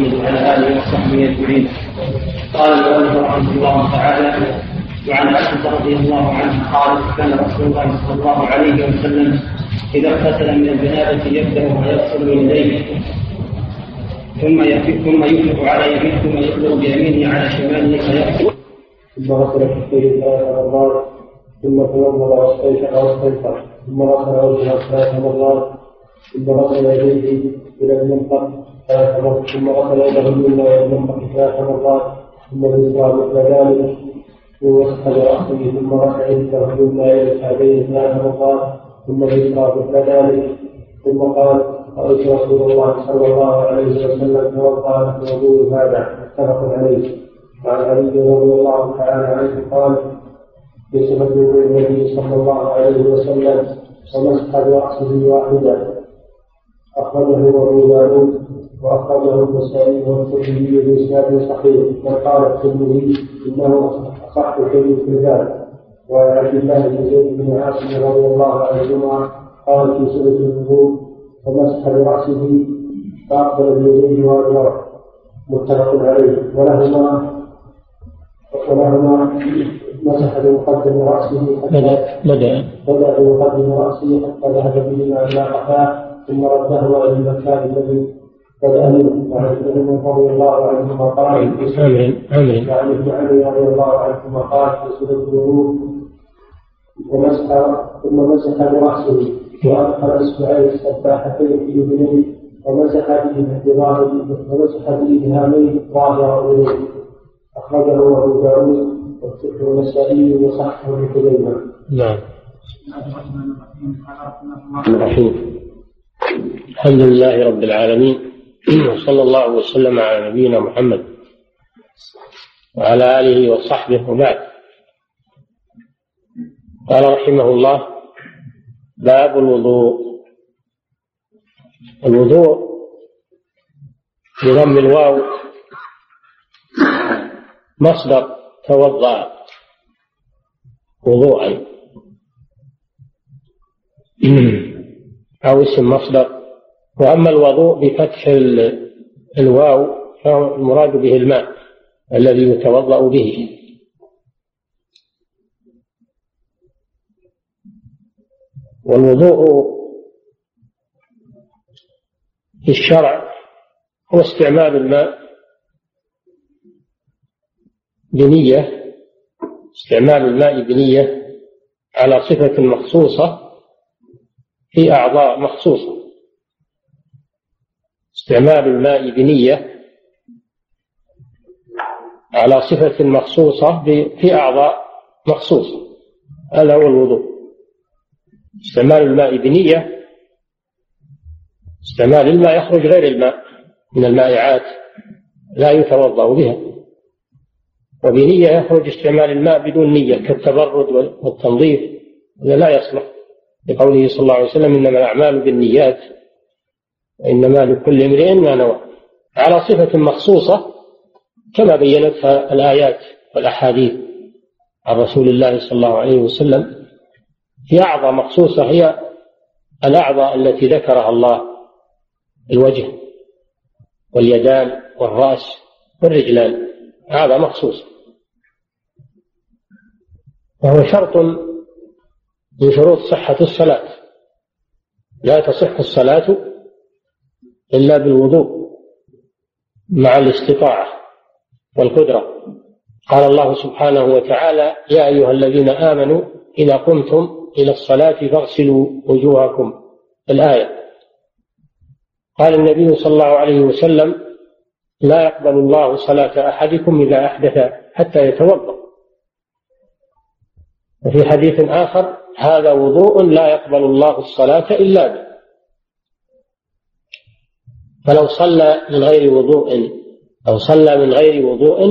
محمد وعلى آله وصحبه أجمعين. قال المؤلف رحمه الله تعالى وعن عائشة رضي الله عنها قالت كان رسول الله صلى الله عليه وسلم إذا اغتسل من الجنابة يبدأ ويغسل يديه ثم ثم يفرغ على يمينه ثم يقلب بيمينه على شماله فيغسل ثم غسل كفيه ثلاث مرات ثم تنظر واستيقظ واستيقظ ثم غسل وجهه ثلاث مرات ثم غسل يديه إلى المنطق ثلاث مرات ثم غسل يده اليمنى المنطق ثلاث مرات ثم اليسرى مثل ذلك ومسح براسه ثم رفع يده اليمنى إلى الكعبين ثلاث مرات ثم اليسرى مثل ذلك ثم قال رأيت رسول الله صلى الله عليه وسلم توضأ في وضوء هذا متفق عليه وعن علي رضي الله تعالى عنه قال بصفة النبي صلى الله عليه وسلم ومسح برأسه واحدا أخرجه أبو داود وأخرجه النسائي والترمذي بإسناد صحيح وقال الترمذي إنه أصح شيء في ذلك. وعن عبد الله بن زيد بن عاصم رضي الله عنهما قال في سورة الوضوء ومسح برأسه فأقبل بيديه وأدبره متفق عليه. ولهما ولهما مسح بمقدم رأسه بدأ بدأ بدأ بمقدم رأسه حتى ذهب بهما إلى قفاه ثم رده إلى المكان الذي عمر رضي الله عنهما قال وعن ابن علي رضي الله عنهما قال الوضوء ومسح ثم مسح السباحتين في ومسح ظاهر داود والنسائي وصححه ابن خزيمة. نعم. الرحيم. الحمد لله رب العالمين. وصلى الله وسلم على نبينا محمد وعلى آله وصحبه وبعد. قال رحمه الله باب الوضوء. الوضوء بضم الواو مصدر توضأ وضوءا. أو اسم مصدر وأما الوضوء بفتح الواو فالمراد به الماء الذي يتوضأ به. والوضوء في الشرع هو استعمال الماء بنية استعمال الماء بنية على صفة مخصوصة في أعضاء مخصوصة. استعمال الماء بنية على صفة مخصوصة في أعضاء مخصوصة هذا هو الوضوء. استعمال الماء بنية. استعمال الماء يخرج غير الماء. من المائعات لا يتوضأ بها. وبنية يخرج استعمال الماء بدون نية كالتبرد والتنظيف. هذا لا يصلح. لقوله صلى الله عليه وسلم إنما الأعمال بالنيات. وإنما لكل امرئ ما نوى. على صفة مخصوصة كما بينتها الآيات والأحاديث عن رسول الله صلى الله عليه وسلم في أعضاء مخصوصة هي الأعضاء التي ذكرها الله الوجه واليدان والرأس والرجلان. أعضاء مخصوصة وهو شرط من شروط صحة الصلاة. لا تصح الصلاة إلا بالوضوء مع الاستطاعة والقدرة. قال الله سبحانه وتعالى يا أيها الذين آمنوا إذا قمتم إلى الصلاة فاغسلوا وجوهكم. الآية. قال النبي صلى الله عليه وسلم لا يقبل الله صلاة أحدكم إذا أحدث حتى يتوضأ. وفي حديث آخر هذا وضوء لا يقبل الله الصلاة إلا به. فلو صلى من غير وضوء أو صلى من غير وضوء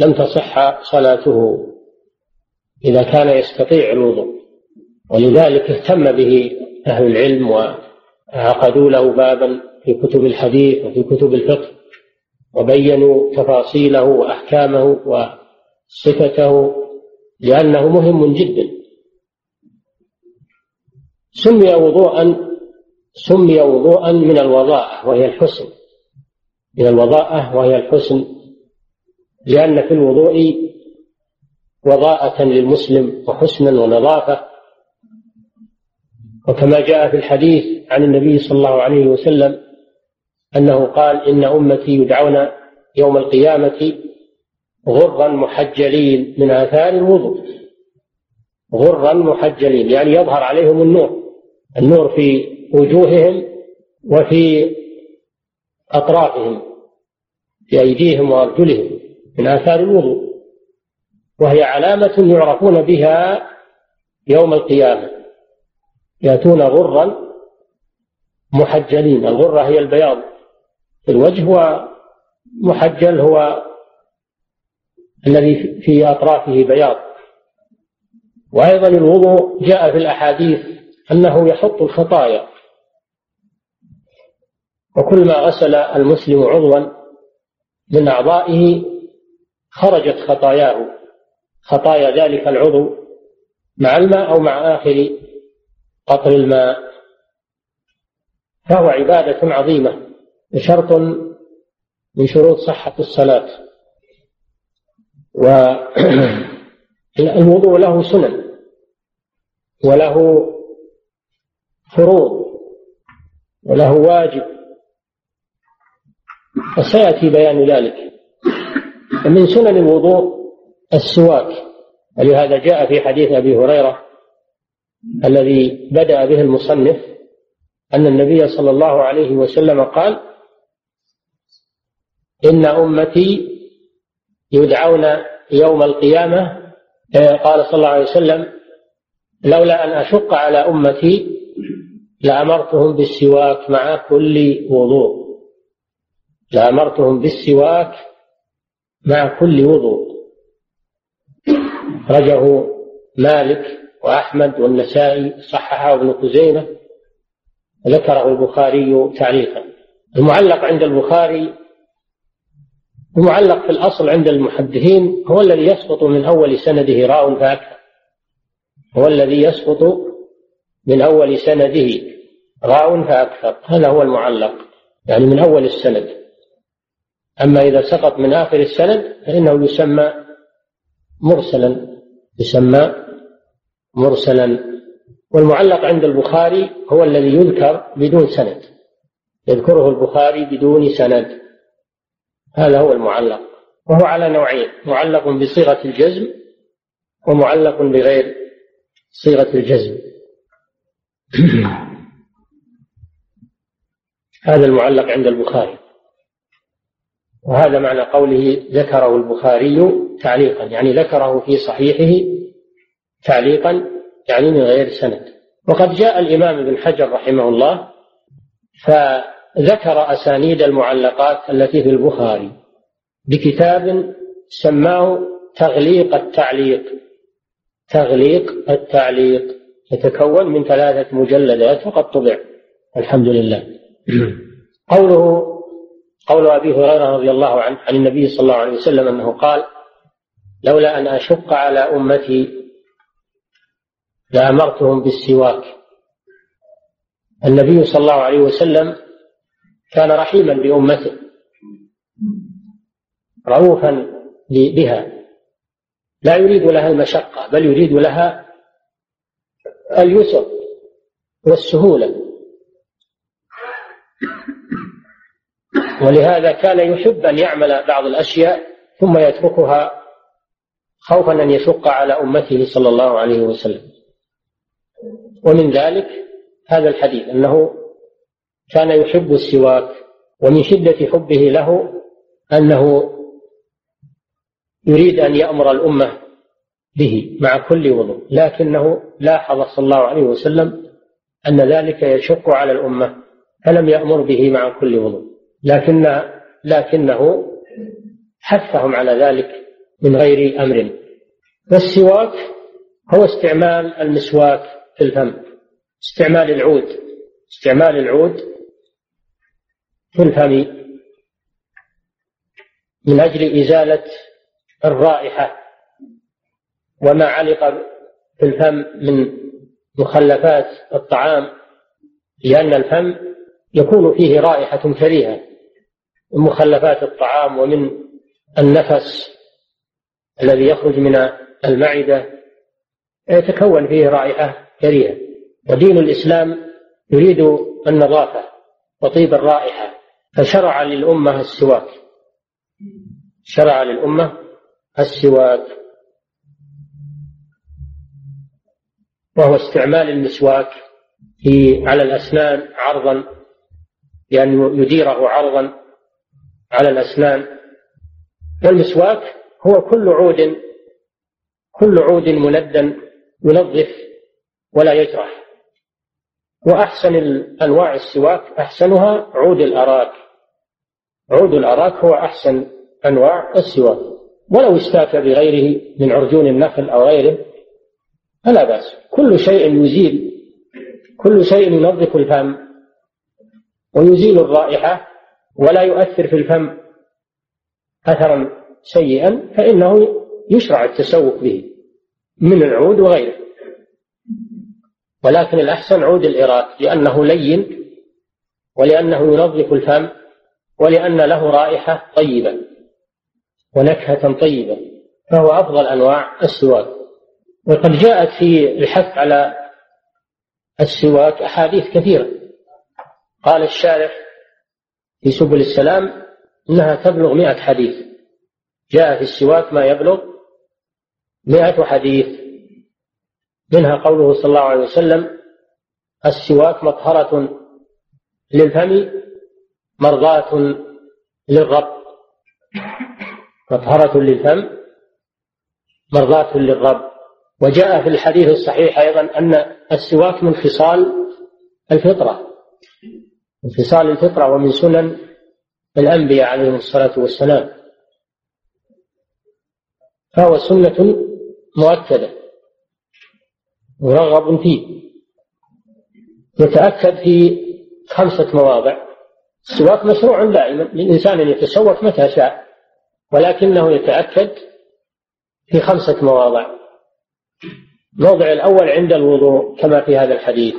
لم تصح صلاته إذا كان يستطيع الوضوء. ولذلك اهتم به أهل العلم وعقدوا له بابا في كتب الحديث وفي كتب الفقه وبينوا تفاصيله وأحكامه وصفته لأنه مهم جدا. سمي وضوءا سمي وضوءا من الوضاء وهي الحسن. من الوضاءة وهي الحسن. لأن في الوضوء وضاءة للمسلم وحسنا ونظافة. وكما جاء في الحديث عن النبي صلى الله عليه وسلم أنه قال إن أمتي يدعون يوم القيامة غرا محجلين من آثار الوضوء. غرا محجلين يعني يظهر عليهم النور. النور في وجوههم وفي أطرافهم في أيديهم وأرجلهم من آثار الوضوء وهي علامة يعرفون بها يوم القيامة. يأتون غرا محجلين الغرة هي البياض في الوجه ومحجل هو الذي في أطرافه بياض. وأيضا الوضوء جاء في الأحاديث أنه يحط الخطايا وكل ما غسل المسلم عضوا من أعضائه خرجت خطاياه خطايا ذلك العضو مع الماء أو مع آخر قطر الماء. فهو عبادة عظيمة وشرط من شروط صحة الصلاة. والوضوء له سنن وله فروض وله واجب وسيأتي بيان ذلك. ومن سنن الوضوء السواك ولهذا جاء في حديث أبي هريرة الذي بدأ به المصنف أن النبي صلى الله عليه وسلم قال إن أمتي يدعون يوم القيامة قال صلى الله عليه وسلم لولا أن أشق على أمتي لأمرتهم بالسواك مع كل وضوء. لأمرتهم بالسواك مع كل وضوء. رجه مالك وأحمد والنسائي صححه ابن خزيمة ذكره البخاري تعليقا. المعلق عند البخاري المعلق في الأصل عند المحدثين هو الذي يسقط من أول سنده راء فأكثر هو الذي يسقط من أول سنده راء فأكثر هذا هو المعلق يعني من أول السند. أما إذا سقط من آخر السند فإنه يسمى مرسلا يسمى مرسلا. والمعلق عند البخاري هو الذي يذكر بدون سند يذكره البخاري بدون سند. هذا هو المعلق. وهو على نوعين معلق بصيغة الجزم ومعلق بغير صيغة الجزم. هذا المعلق عند البخاري. وهذا معنى قوله ذكره البخاري تعليقا يعني ذكره في صحيحه تعليقا يعني من غير سند. وقد جاء الإمام ابن حجر رحمه الله فذكر أسانيد المعلقات التي في البخاري بكتاب سماه تغليق التعليق. تغليق التعليق. يتكون من ثلاثة مجلدات وقد طبع. الحمد لله. قوله قول أبي هريرة رضي الله عنه عن النبي صلى الله عليه وسلم أنه قال لولا أن أشق على أمتي لأمرتهم بالسواك. النبي صلى الله عليه وسلم كان رحيما بأمته رؤوفا بها. لا يريد لها المشقة بل يريد لها اليسر والسهولة. ولهذا كان يحب أن يعمل بعض الأشياء ثم يتركها خوفا أن يشق على أمته صلى الله عليه وسلم. ومن ذلك هذا الحديث أنه كان يحب السواك ومن شدة حبه له أنه يريد أن يأمر الأمة به مع كل وضوء. لكنه لاحظ صلى الله عليه وسلم أن ذلك يشق على الأمة فلم يأمر به مع كل وضوء. لكن لكنه حثهم على ذلك من غير أمر. والسواك هو استعمال المسواك في الفم استعمال العود استعمال العود في الفم من أجل إزالة الرائحة وما علق في الفم من مخلفات الطعام لأن الفم يكون فيه رائحة كريهة. من مخلفات الطعام ومن النفس الذي يخرج من المعدة يتكون فيه رائحة كريهة. ودين الإسلام يريد النظافة وطيب الرائحة فشرع للأمة السواك. شرع للأمة السواك. وهو استعمال المسواك في على الأسنان عرضا بأن يديره عرضا على الأسنان. والمسواك هو كل عود كل عود مندن ينظف ولا يجرح. وأحسن أنواع السواك أحسنها عود الأراك. عود الأراك هو أحسن أنواع السواك. ولو استاك بغيره من عرجون النخل أو غيره فلا بأس. كل شيء يزيل كل شيء ينظف الفم ويزيل الرائحة. ولا يؤثر في الفم أثرا سيئا فإنه يشرع التسوق به من العود وغيره. ولكن الأحسن عود الإراك لأنه لين ولأنه ينظف الفم ولأن له رائحة طيبة ونكهة طيبة فهو أفضل أنواع السواك. وقد جاءت في الحث على السواك أحاديث كثيرة. قال الشارح في سبل السلام إنها تبلغ مئة حديث. جاء في السواك ما يبلغ مئة حديث. منها قوله صلى الله عليه وسلم السواك مطهرة للفم مرضاة للرب. مطهرة للفم مرضاة للرب. وجاء في الحديث الصحيح أيضا أن السواك من خصال الفطرة. من خصال الفطرة ومن سنن الأنبياء عليهم الصلاة والسلام. فهو سنة مؤكدة مرغب فيه. يتأكد في خمسة مواضع. السواك مشروع دائما للإنسان أن يتسوق متى شاء ولكنه يتأكد في خمسة مواضع. الموضع الأول عند الوضوء كما في هذا الحديث.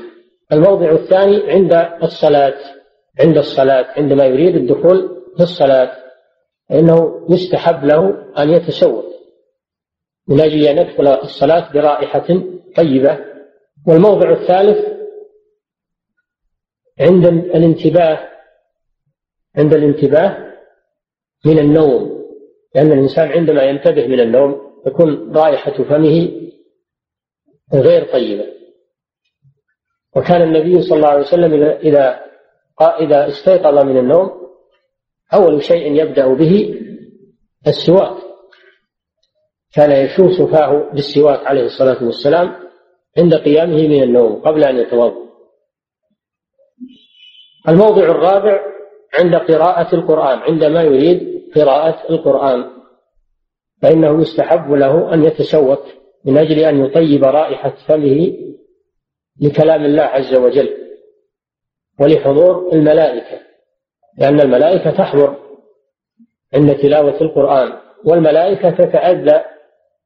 الموضع الثاني عند الصلاة عند الصلاة عندما يريد الدخول في الصلاة فإنه يستحب له أن يتسوق. من أجل أن يدخل الصلاة برائحة طيبة. والموضع الثالث عند الانتباه عند الانتباه من النوم. لأن الإنسان عندما ينتبه من النوم تكون رائحة فمه غير طيبة. وكان النبي صلى الله عليه وسلم إذا إذا استيقظ من النوم أول شيء يبدأ به السواك. كان يشوص فاه بالسواك عليه الصلاة والسلام عند قيامه من النوم قبل أن يتوضأ. الموضع الرابع عند قراءة القرآن عندما يريد قراءة القرآن. فإنه يستحب له أن يتسوك من أجل أن يطيب رائحة فمه لكلام الله عز وجل ولحضور الملائكة لأن الملائكة تحضر عند تلاوة القرآن والملائكة تتأذى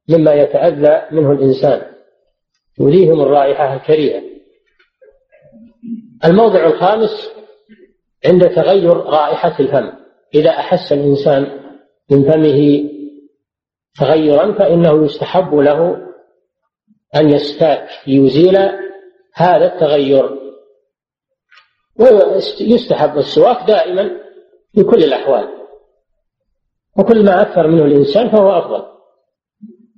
مما يتأذى منه الإنسان يريهم الرائحة الكريهة. الموضع الخامس عند تغير رائحة الفم إذا أحس الإنسان من فمه تغيرا فإنه يستحب له أن يستاك ليزيل هذا التغير. ويستحب السواك دائما في كل الأحوال. وكل ما أكثر منه الإنسان فهو أفضل.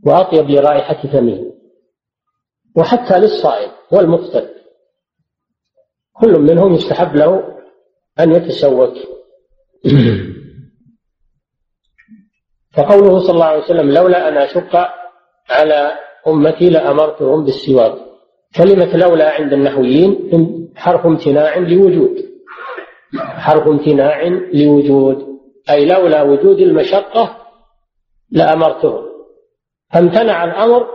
وأطيب لرائحة فمه. وحتى للصائم والمفطر. كل منهم يستحب له أن يتسوك. فقوله صلى الله عليه وسلم لولا أن أشق على أمتي لأمرتهم بالسواك. كلمة لولا عند النحويين حرف امتناع لوجود. حرف امتناع لوجود. أي لولا وجود المشقة لأمرتهم فامتنع الأمر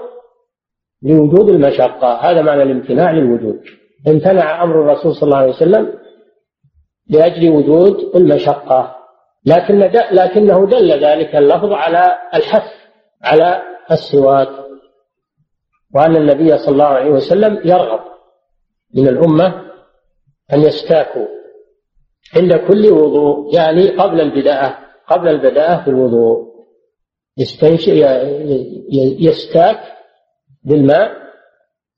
لوجود المشقة. هذا معنى الامتناع للوجود. امتنع أمر الرسول صلى الله عليه وسلم لأجل وجود المشقة. لكن لكنه دل ذلك اللفظ على الحث على السواك. وأن النبي صلى الله عليه وسلم يرغب من الأمة أن يستاكوا عند كل وضوء يعني قبل البداءة قبل البداءة في الوضوء. يستاك بالماء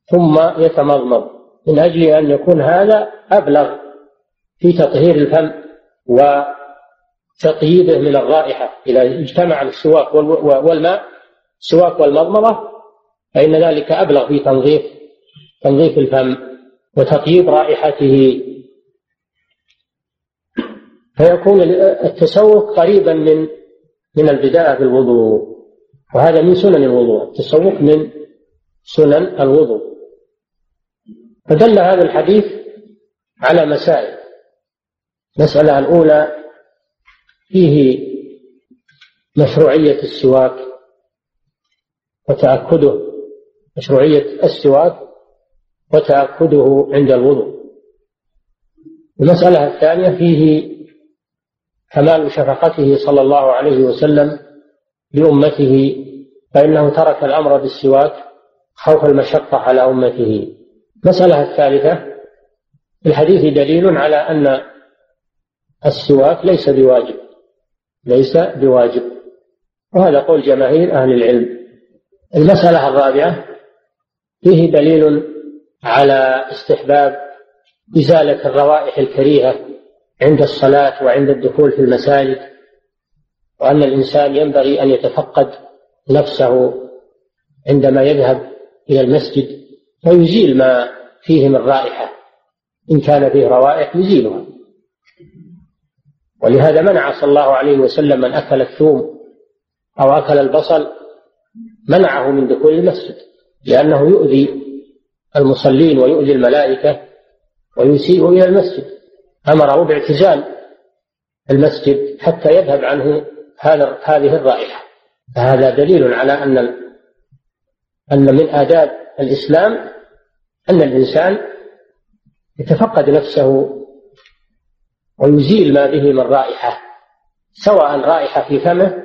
ثم يتمضمض. من أجل أن يكون هذا أبلغ في تطهير الفم وتطييبه من الرائحة. إذا اجتمع السواك والماء السواك والمضمضة فإن ذلك أبلغ في تنظيف تنظيف الفم وتطيب رائحته. فيكون التسوق قريبا من من البداية في الوضوء. وهذا من سنن الوضوء التسوق من سنن الوضوء. فدل هذا الحديث على مسائل. المسألة الأولى فيه مشروعية السواك وتأكده مشروعية السواك وتأكده عند الوضوء. المسألة الثانية فيه كمال شفقته صلى الله عليه وسلم لأمته فإنه ترك الأمر بالسواك خوف المشقة على أمته. المسألة الثالثة في الحديث دليل على أن السواك ليس بواجب ليس بواجب. وهذا قول جماهير أهل العلم. المسألة الرابعة فيه دليل على استحباب إزالة الروائح الكريهة عند الصلاة وعند الدخول في المساجد وأن الإنسان ينبغي أن يتفقد نفسه عندما يذهب إلى المسجد فيزيل ما فيه من رائحة. إن كان فيه روائح يزيلها. ولهذا منع صلى الله عليه وسلم من أكل الثوم أو أكل البصل منعه من دخول المسجد. لأنه يؤذي المصلين ويؤذي الملائكة ويسيء إلى المسجد. أمره باعتزال المسجد حتى يذهب عنه هذا هذه الرائحة. فهذا دليل على أن أن من آداب الإسلام أن الإنسان يتفقد نفسه ويزيل ما به من رائحة سواء رائحة في فمه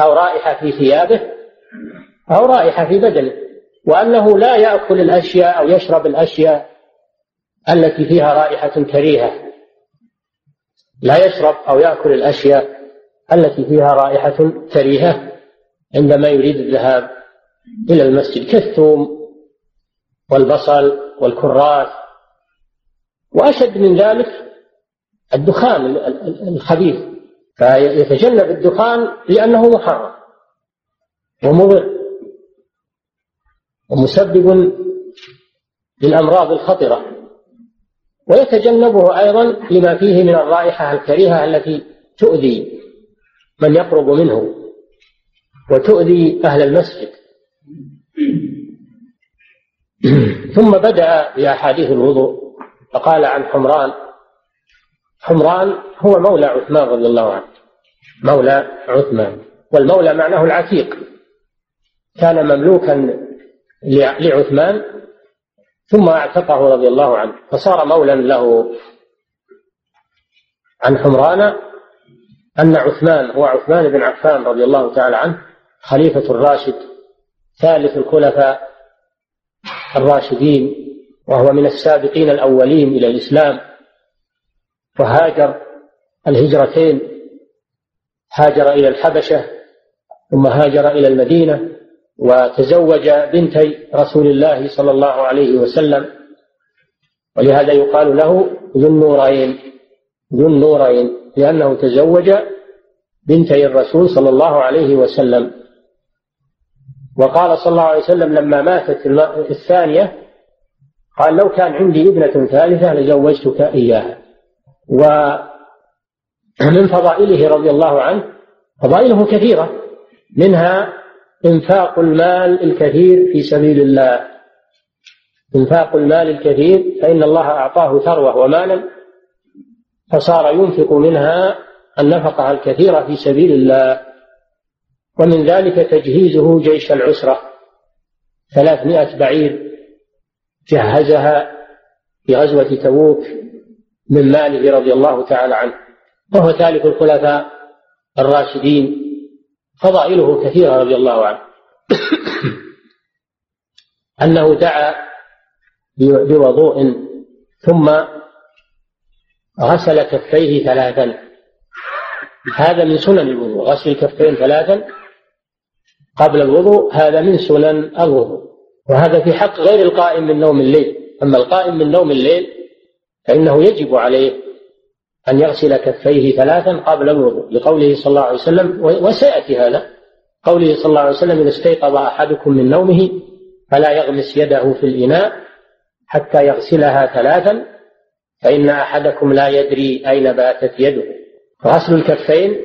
أو رائحة في ثيابه أو رائحة في بدنه. وأنه لا يأكل الأشياء أو يشرب الأشياء التي فيها رائحة كريهة. لا يشرب أو يأكل الأشياء التي فيها رائحة كريهة عندما يريد الذهاب إلى المسجد كالثوم والبصل والكراث. وأشد من ذلك الدخان الخبيث. فيتجنب الدخان لأنه محرم ومضر. ومسبب للأمراض الخطرة ويتجنبه أيضا لما فيه من الرائحة الكريهة التي تؤذي من يقرب منه وتؤذي أهل المسجد. ثم بدأ بأحاديث الوضوء فقال عن حمران حمران هو مولى عثمان رضي الله عنه مولى عثمان والمولى معناه العتيق كان مملوكا لعثمان ثم اعتقه رضي الله عنه فصار مولا له. عن حمران أن عثمان هو عثمان بن عفان رضي الله تعالى عنه خليفة الراشد ثالث الخلفاء الراشدين وهو من السابقين الأولين إلى الإسلام. وهاجر الهجرتين هاجر إلى الحبشة ثم هاجر إلى المدينة. وتزوج بنتي رسول الله صلى الله عليه وسلم ولهذا يقال له ذو النورين ذو النورين لأنه تزوج بنتي الرسول صلى الله عليه وسلم. وقال صلى الله عليه وسلم لما ماتت الثانية قال لو كان عندي ابنة ثالثة لزوجتك إياها. ومن فضائله رضي الله عنه فضائله كثيرة منها إنفاق المال الكثير في سبيل الله. إنفاق المال الكثير فإن الله أعطاه ثروة ومالا فصار ينفق منها النفقة الكثيرة في سبيل الله. ومن ذلك تجهيزه جيش العسرة. ثلاثمائة بعير جهزها في غزوة تبوك من ماله رضي الله تعالى عنه. وهو ثالث الخلفاء الراشدين. فضائله كثيرة رضي الله عنه. أنه دعا بوضوء ثم غسل كفيه ثلاثا. هذا من سنن الوضوء غسل الكفين ثلاثا قبل الوضوء هذا من سنن الوضوء. وهذا في حق غير القائم من نوم الليل. أما القائم من نوم الليل فإنه يجب عليه أن يغسل كفيه ثلاثا قبل الوضوء لقوله صلى الله عليه وسلم وسيأتي هذا. قوله صلى الله عليه وسلم إذا استيقظ أحدكم من نومه فلا يغمس يده في الإناء حتى يغسلها ثلاثا فإن أحدكم لا يدري أين باتت يده. غسل الكفين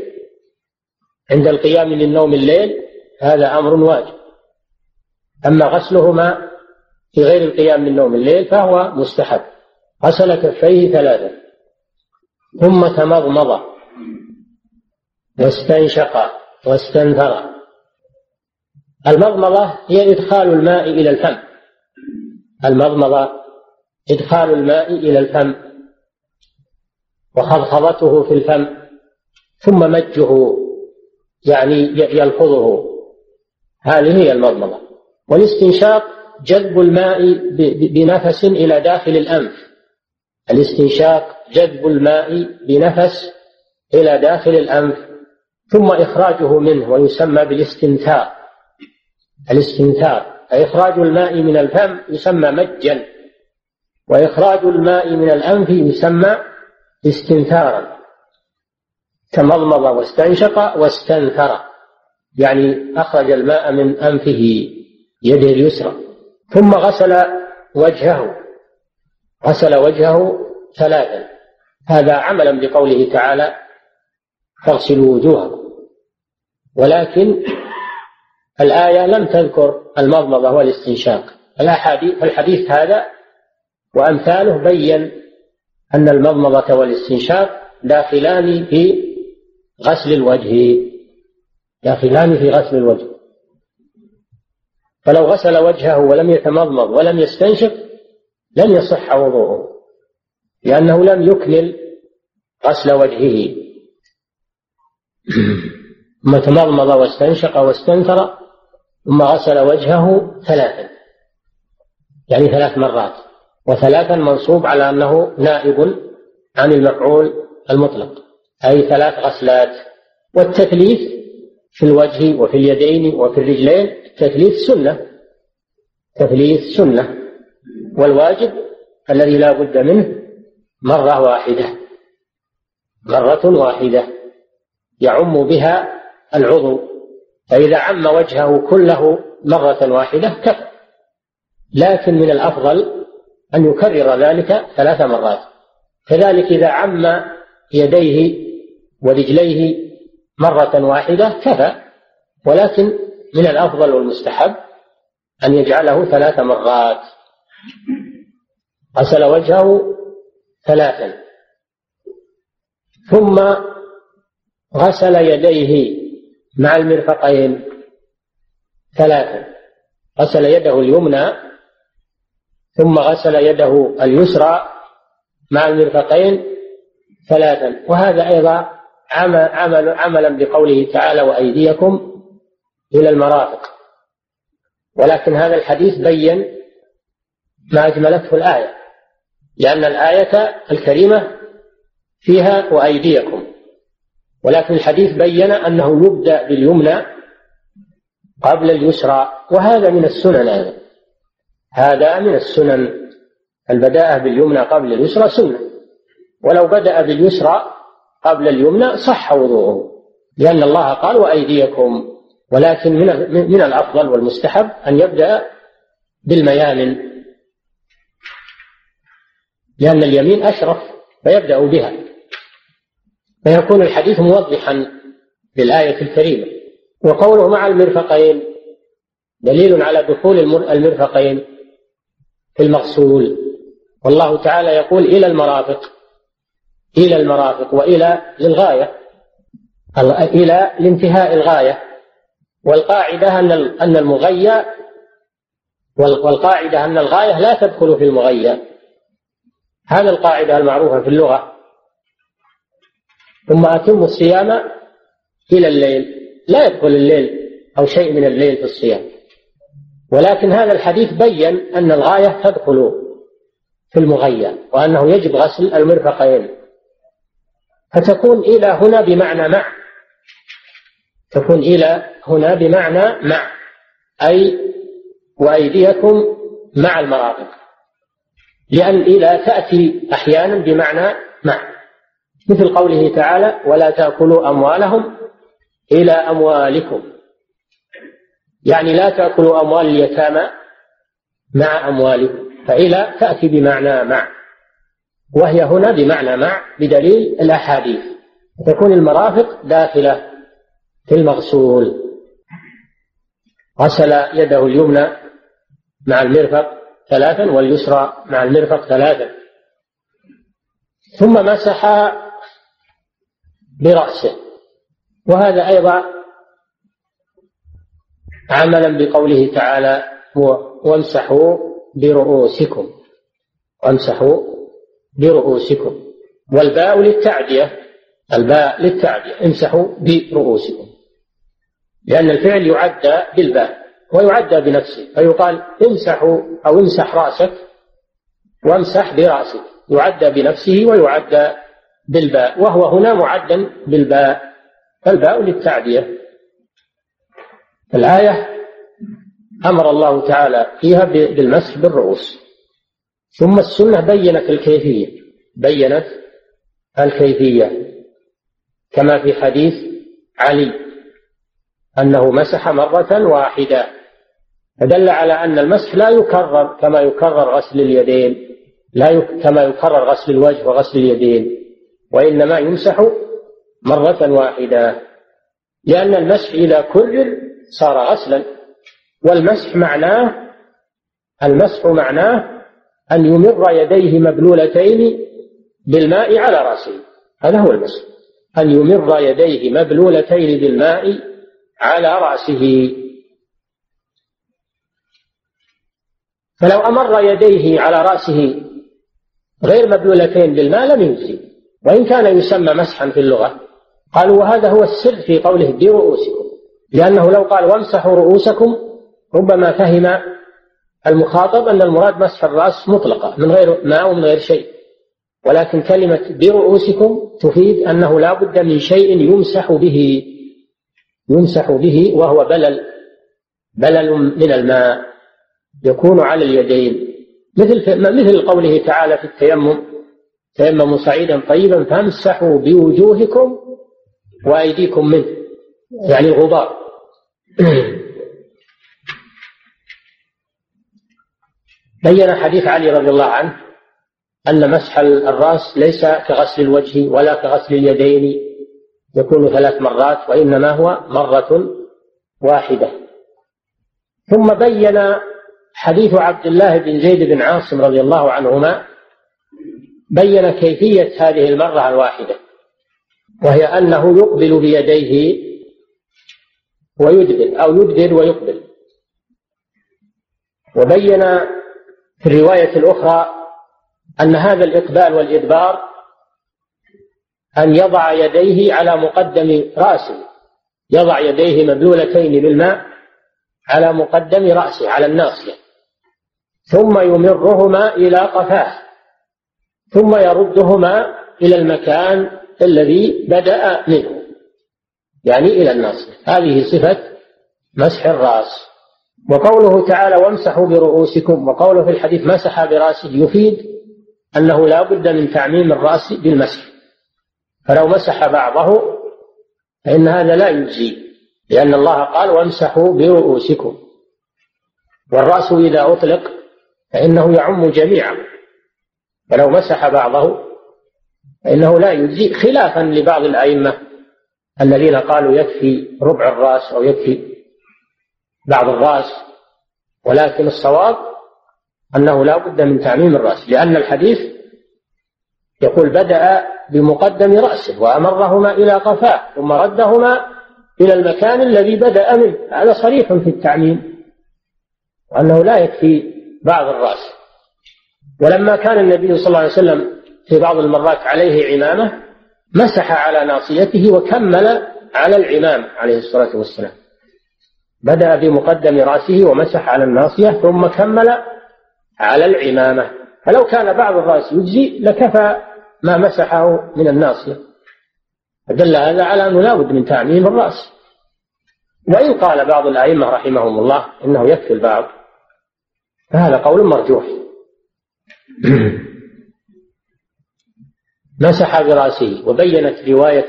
عند القيام من نوم الليل هذا أمر واجب. أما غسلهما في غير القيام من نوم الليل فهو مستحب. غسل كفيه ثلاثا. ثم تمضمض. واستنشق واستنثر. المضمضة هي إدخال الماء إلى الفم. المضمضة إدخال الماء إلى الفم. وخضخضته في الفم. ثم مجه يعني يلفظه. هذه هي المضمضة. والاستنشاق جذب الماء بنفس إلى داخل الأنف. الاستنشاق جذب الماء بنفس إلى داخل الأنف ثم إخراجه منه ويسمى بالاستنثار. الاستنثار إخراج الماء من الفم يسمى مجا وإخراج الماء من الأنف يسمى استنثارا. تمضمض واستنشق واستنثر يعني أخرج الماء من أنفه يده اليسرى ثم غسل وجهه. غسل وجهه ثلاثا. هذا عملا بقوله تعالى فاغسلوا وجوهكم ولكن الآية لم تذكر المضمضة والاستنشاق. الأحاديث الحديث هذا وأمثاله بين أن المضمضة والاستنشاق داخلان في غسل الوجه. داخلان في غسل الوجه. فلو غسل وجهه ولم يتمضمض ولم يستنشق لن يصح وضوءه لأنه لم يكمل غسل وجهه. ثم تمضمض واستنشق واستنثر ثم غسل وجهه ثلاثا. يعني ثلاث مرات. وثلاثا منصوب على أنه نائب عن المفعول المطلق. أي ثلاث غسلات. والتثليث في الوجه وفي اليدين وفي الرجلين التثليث سنة. تثليث سنة. والواجب الذي لا بد منه مرة واحدة مرة واحدة يعم بها العضو فإذا عم وجهه كله مرة واحدة كفى لكن من الأفضل أن يكرر ذلك ثلاث مرات. كذلك إذا عم يديه ورجليه مرة واحدة كفى ولكن من الأفضل والمستحب أن يجعله ثلاث مرات. غسل وجهه ثلاثا. ثم غسل يديه مع المرفقين ثلاثا. غسل يده اليمنى ثم غسل يده اليسرى مع المرفقين ثلاثا. وهذا أيضا عمل, عمل عملا بقوله تعالى وأيديكم إلى المرافق. ولكن هذا الحديث بين ما أجملته الآية لأن الآية الكريمة فيها وأيديكم ولكن الحديث بين أنه يبدأ باليمنى قبل اليسرى وهذا من السنن أيضا. هذا من السنن البداءة باليمنى قبل اليسرى سنة ولو بدأ باليسرى قبل اليمنى صح وضوءه لأن الله قال وأيديكم ولكن من من الأفضل والمستحب أن يبدأ بالميامن. لأن اليمين أشرف فيبدأ بها فيكون الحديث موضحا للآية الكريمة. وقوله مع المرفقين دليل على دخول المرفقين في المغسول. والله تعالى يقول إلى المرافق إلى المرافق وإلى للغاية إلى لانتهاء الغاية. والقاعدة أن أن المغيى والقاعدة أن الغاية لا تدخل في المغيى هذا القاعدة المعروفة في اللغة. ثم أتم الصيام إلى الليل. لا يدخل الليل أو شيء من الليل في الصيام. ولكن هذا الحديث بين أن الغاية تدخل في المغيى وأنه يجب غسل المرفقين. فتكون إلى هنا بمعنى مع. تكون إلى هنا بمعنى مع. أي وأيديكم مع المرافق. لأن إلى تأتي أحيانا بمعنى مع. مثل قوله تعالى ولا تأكلوا أموالهم إلى أموالكم. يعني لا تأكلوا أموال اليتامى مع أموالكم فإلى تأتي بمعنى مع. وهي هنا بمعنى مع بدليل الأحاديث. تكون المرافق داخلة في المغسول. غسل يده اليمنى مع المرفق. ثلاثا واليسرى مع المرفق ثلاثا. ثم مسح برأسه. وهذا أيضا عملا بقوله تعالى وامسحوا برؤوسكم. وامسحوا برؤوسكم. والباء للتعدية. الباء للتعدية. امسحوا برؤوسكم. لأن الفعل يعدى بالباء. ويعدى بنفسه فيقال امسحوا أو امسح رأسك وامسح برأسك. يعدى بنفسه ويعدى بالباء وهو هنا معدا بالباء. فالباء للتعدية. الآية أمر الله تعالى فيها بالمسح بالرؤوس. ثم السنة بينت الكيفية بينت الكيفية. كما في حديث علي أنه مسح مرة واحدة. فدل على أن المسح لا يكرر كما يكرر غسل اليدين لا يك... كما يكرر غسل الوجه وغسل اليدين وإنما يمسح مرة واحدة لأن المسح إذا كرر صار غسلا والمسح معناه المسح معناه أن يمر يديه مبلولتين بالماء على رأسه هذا هو المسح أن يمر يديه مبلولتين بالماء على رأسه. فلو أمر يديه على رأسه غير مبلولتين بالماء لم يجزي. وإن كان يسمى مسحا في اللغة قالوا وهذا هو السر في قوله برؤوسكم لأنه لو قال وامسحوا رؤوسكم ربما فهم المخاطب أن المراد مسح الرأس مطلقة من غير ماء ومن غير شيء. ولكن كلمة برؤوسكم تفيد أنه لا بد من شيء يمسح به يمسح به وهو بلل بلل من الماء. يكون على اليدين. مثل مثل قوله تعالى في التيمم تيمموا صعيدا طيبا فامسحوا بوجوهكم وأيديكم منه. يعني الغبار بين حديث علي رضي الله عنه أن مسح الرأس ليس كغسل الوجه ولا كغسل اليدين يكون ثلاث مرات وإنما هو مرة واحدة. ثم بين حديث عبد الله بن زيد بن عاصم رضي الله عنهما بين كيفية هذه المرة الواحدة وهي أنه يقبل بيديه ويدبر أو يدبر ويقبل. وبين في الرواية الأخرى أن هذا الإقبال والإدبار أن يضع يديه على مقدم رأسه يضع يديه مبلولتين بالماء على مقدم رأسه على الناصية. ثم يمرهما إلى قفاه ثم يردهما إلى المكان الذي بدأ منه يعني إلى الناصية هذه صفة مسح الرأس. وقوله تعالى وامسحوا برؤوسكم وقوله في الحديث مسح برأسه يفيد أنه لا بد من تعميم الرأس بالمسح. فلو مسح بعضه فإن هذا لا يجزي لأن الله قال وامسحوا برؤوسكم والرأس إذا أطلق فإنه يعم جميعا. فلو مسح بعضه فإنه لا يجزي خلافا لبعض الأئمة الذين قالوا يكفي ربع الرأس أو يكفي بعض الرأس ولكن الصواب أنه لا بد من تعميم الرأس لأن الحديث يقول بدأ بمقدم رأسه وأمرهما إلى قفاه ثم ردهما إلى المكان الذي بدأ منه. هذا صريح في التعميم وأنه لا يكفي بعض الرأس. ولما كان النبي صلى الله عليه وسلم في بعض المرات عليه عمامة مسح على ناصيته وكمل على العمام عليه الصلاة والسلام. بدأ بمقدم رأسه ومسح على الناصية ثم كمل على العمامة. فلو كان بعض الرأس يجزي لكفى ما مسحه من الناصية. فدل هذا على أنه لا بد من تعميم الرأس. وإن قال بعض الأئمة رحمهم الله إنه يكفي البعض فهذا قول مرجوح. مسح برأسه وبينت رواية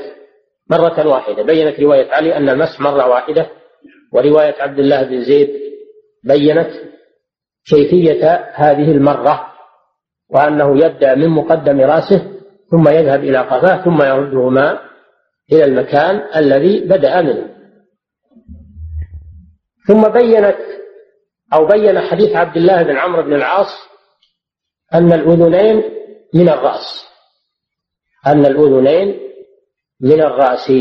مرة واحدة. بينت رواية علي أن المسح مرة واحدة ورواية عبد الله بن زيد بينت كيفية هذه المرة وأنه يبدأ من مقدم رأسه ثم يذهب إلى قفاه ثم يردهما إلى المكان الذي بدأ منه. ثم بينت أو بين حديث عبد الله بن عمرو بن العاص أن الأذنين من الرأس. أن الأذنين من الرأس.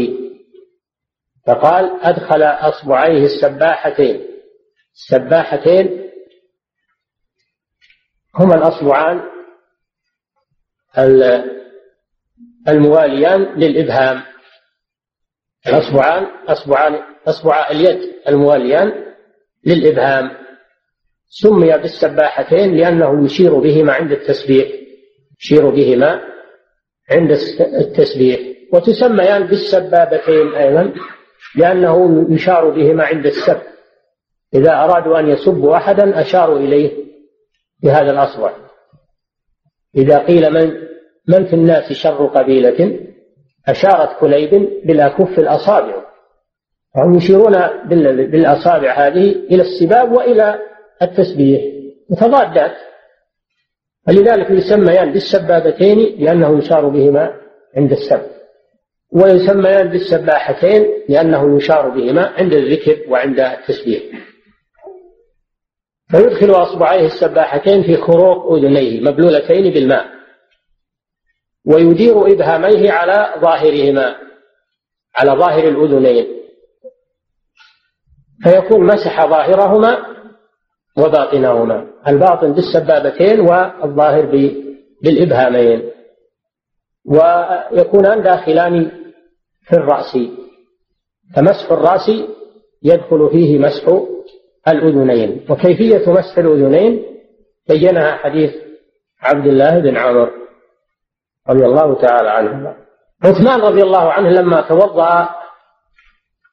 فقال أدخل أصبعيه السباحتين. السباحتين هما الأصبعان المواليان للإبهام. الأصبعان أصبعان أصبع اليد المواليان للإبهام. سمي بالسباحتين لأنه يشير بهما عند التسبيح يشير بهما عند التسبيح. وتسميان بالسبابتين أيضا لأنه يشار بهما عند السب. إذا أرادوا أن يسبوا أحدا أشاروا إليه بهذا الأصبع. إذا قيل من من في الناس شر قبيلة؟ أشارت كليب بالأكف الأصابع. فهم يشيرون بالأصابع هذه إلى السباب وإلى التسبيح متضادات. فلذلك يسميان بالسبابتين لأنه يشار بهما عند السب ويسميان بالسباحتين لأنه يشار بهما عند الذكر وعند التسبيح. فيدخل أصبعيه السباحتين في خروق أذنيه مبلولتين بالماء. ويدير إبهاميه على ظاهرهما على ظاهر الأذنين. فيكون مسح ظاهرهما وباطنهما. الباطن بالسبابتين والظاهر بالإبهامين. ويكونان داخلان في الرأس. فمسح الرأس يدخل فيه مسح الأذنين. وكيفية مسح الأذنين؟ بينها حديث عبد الله بن عمر رضي الله تعالى عنه عثمان رضي الله عنه لما توضأ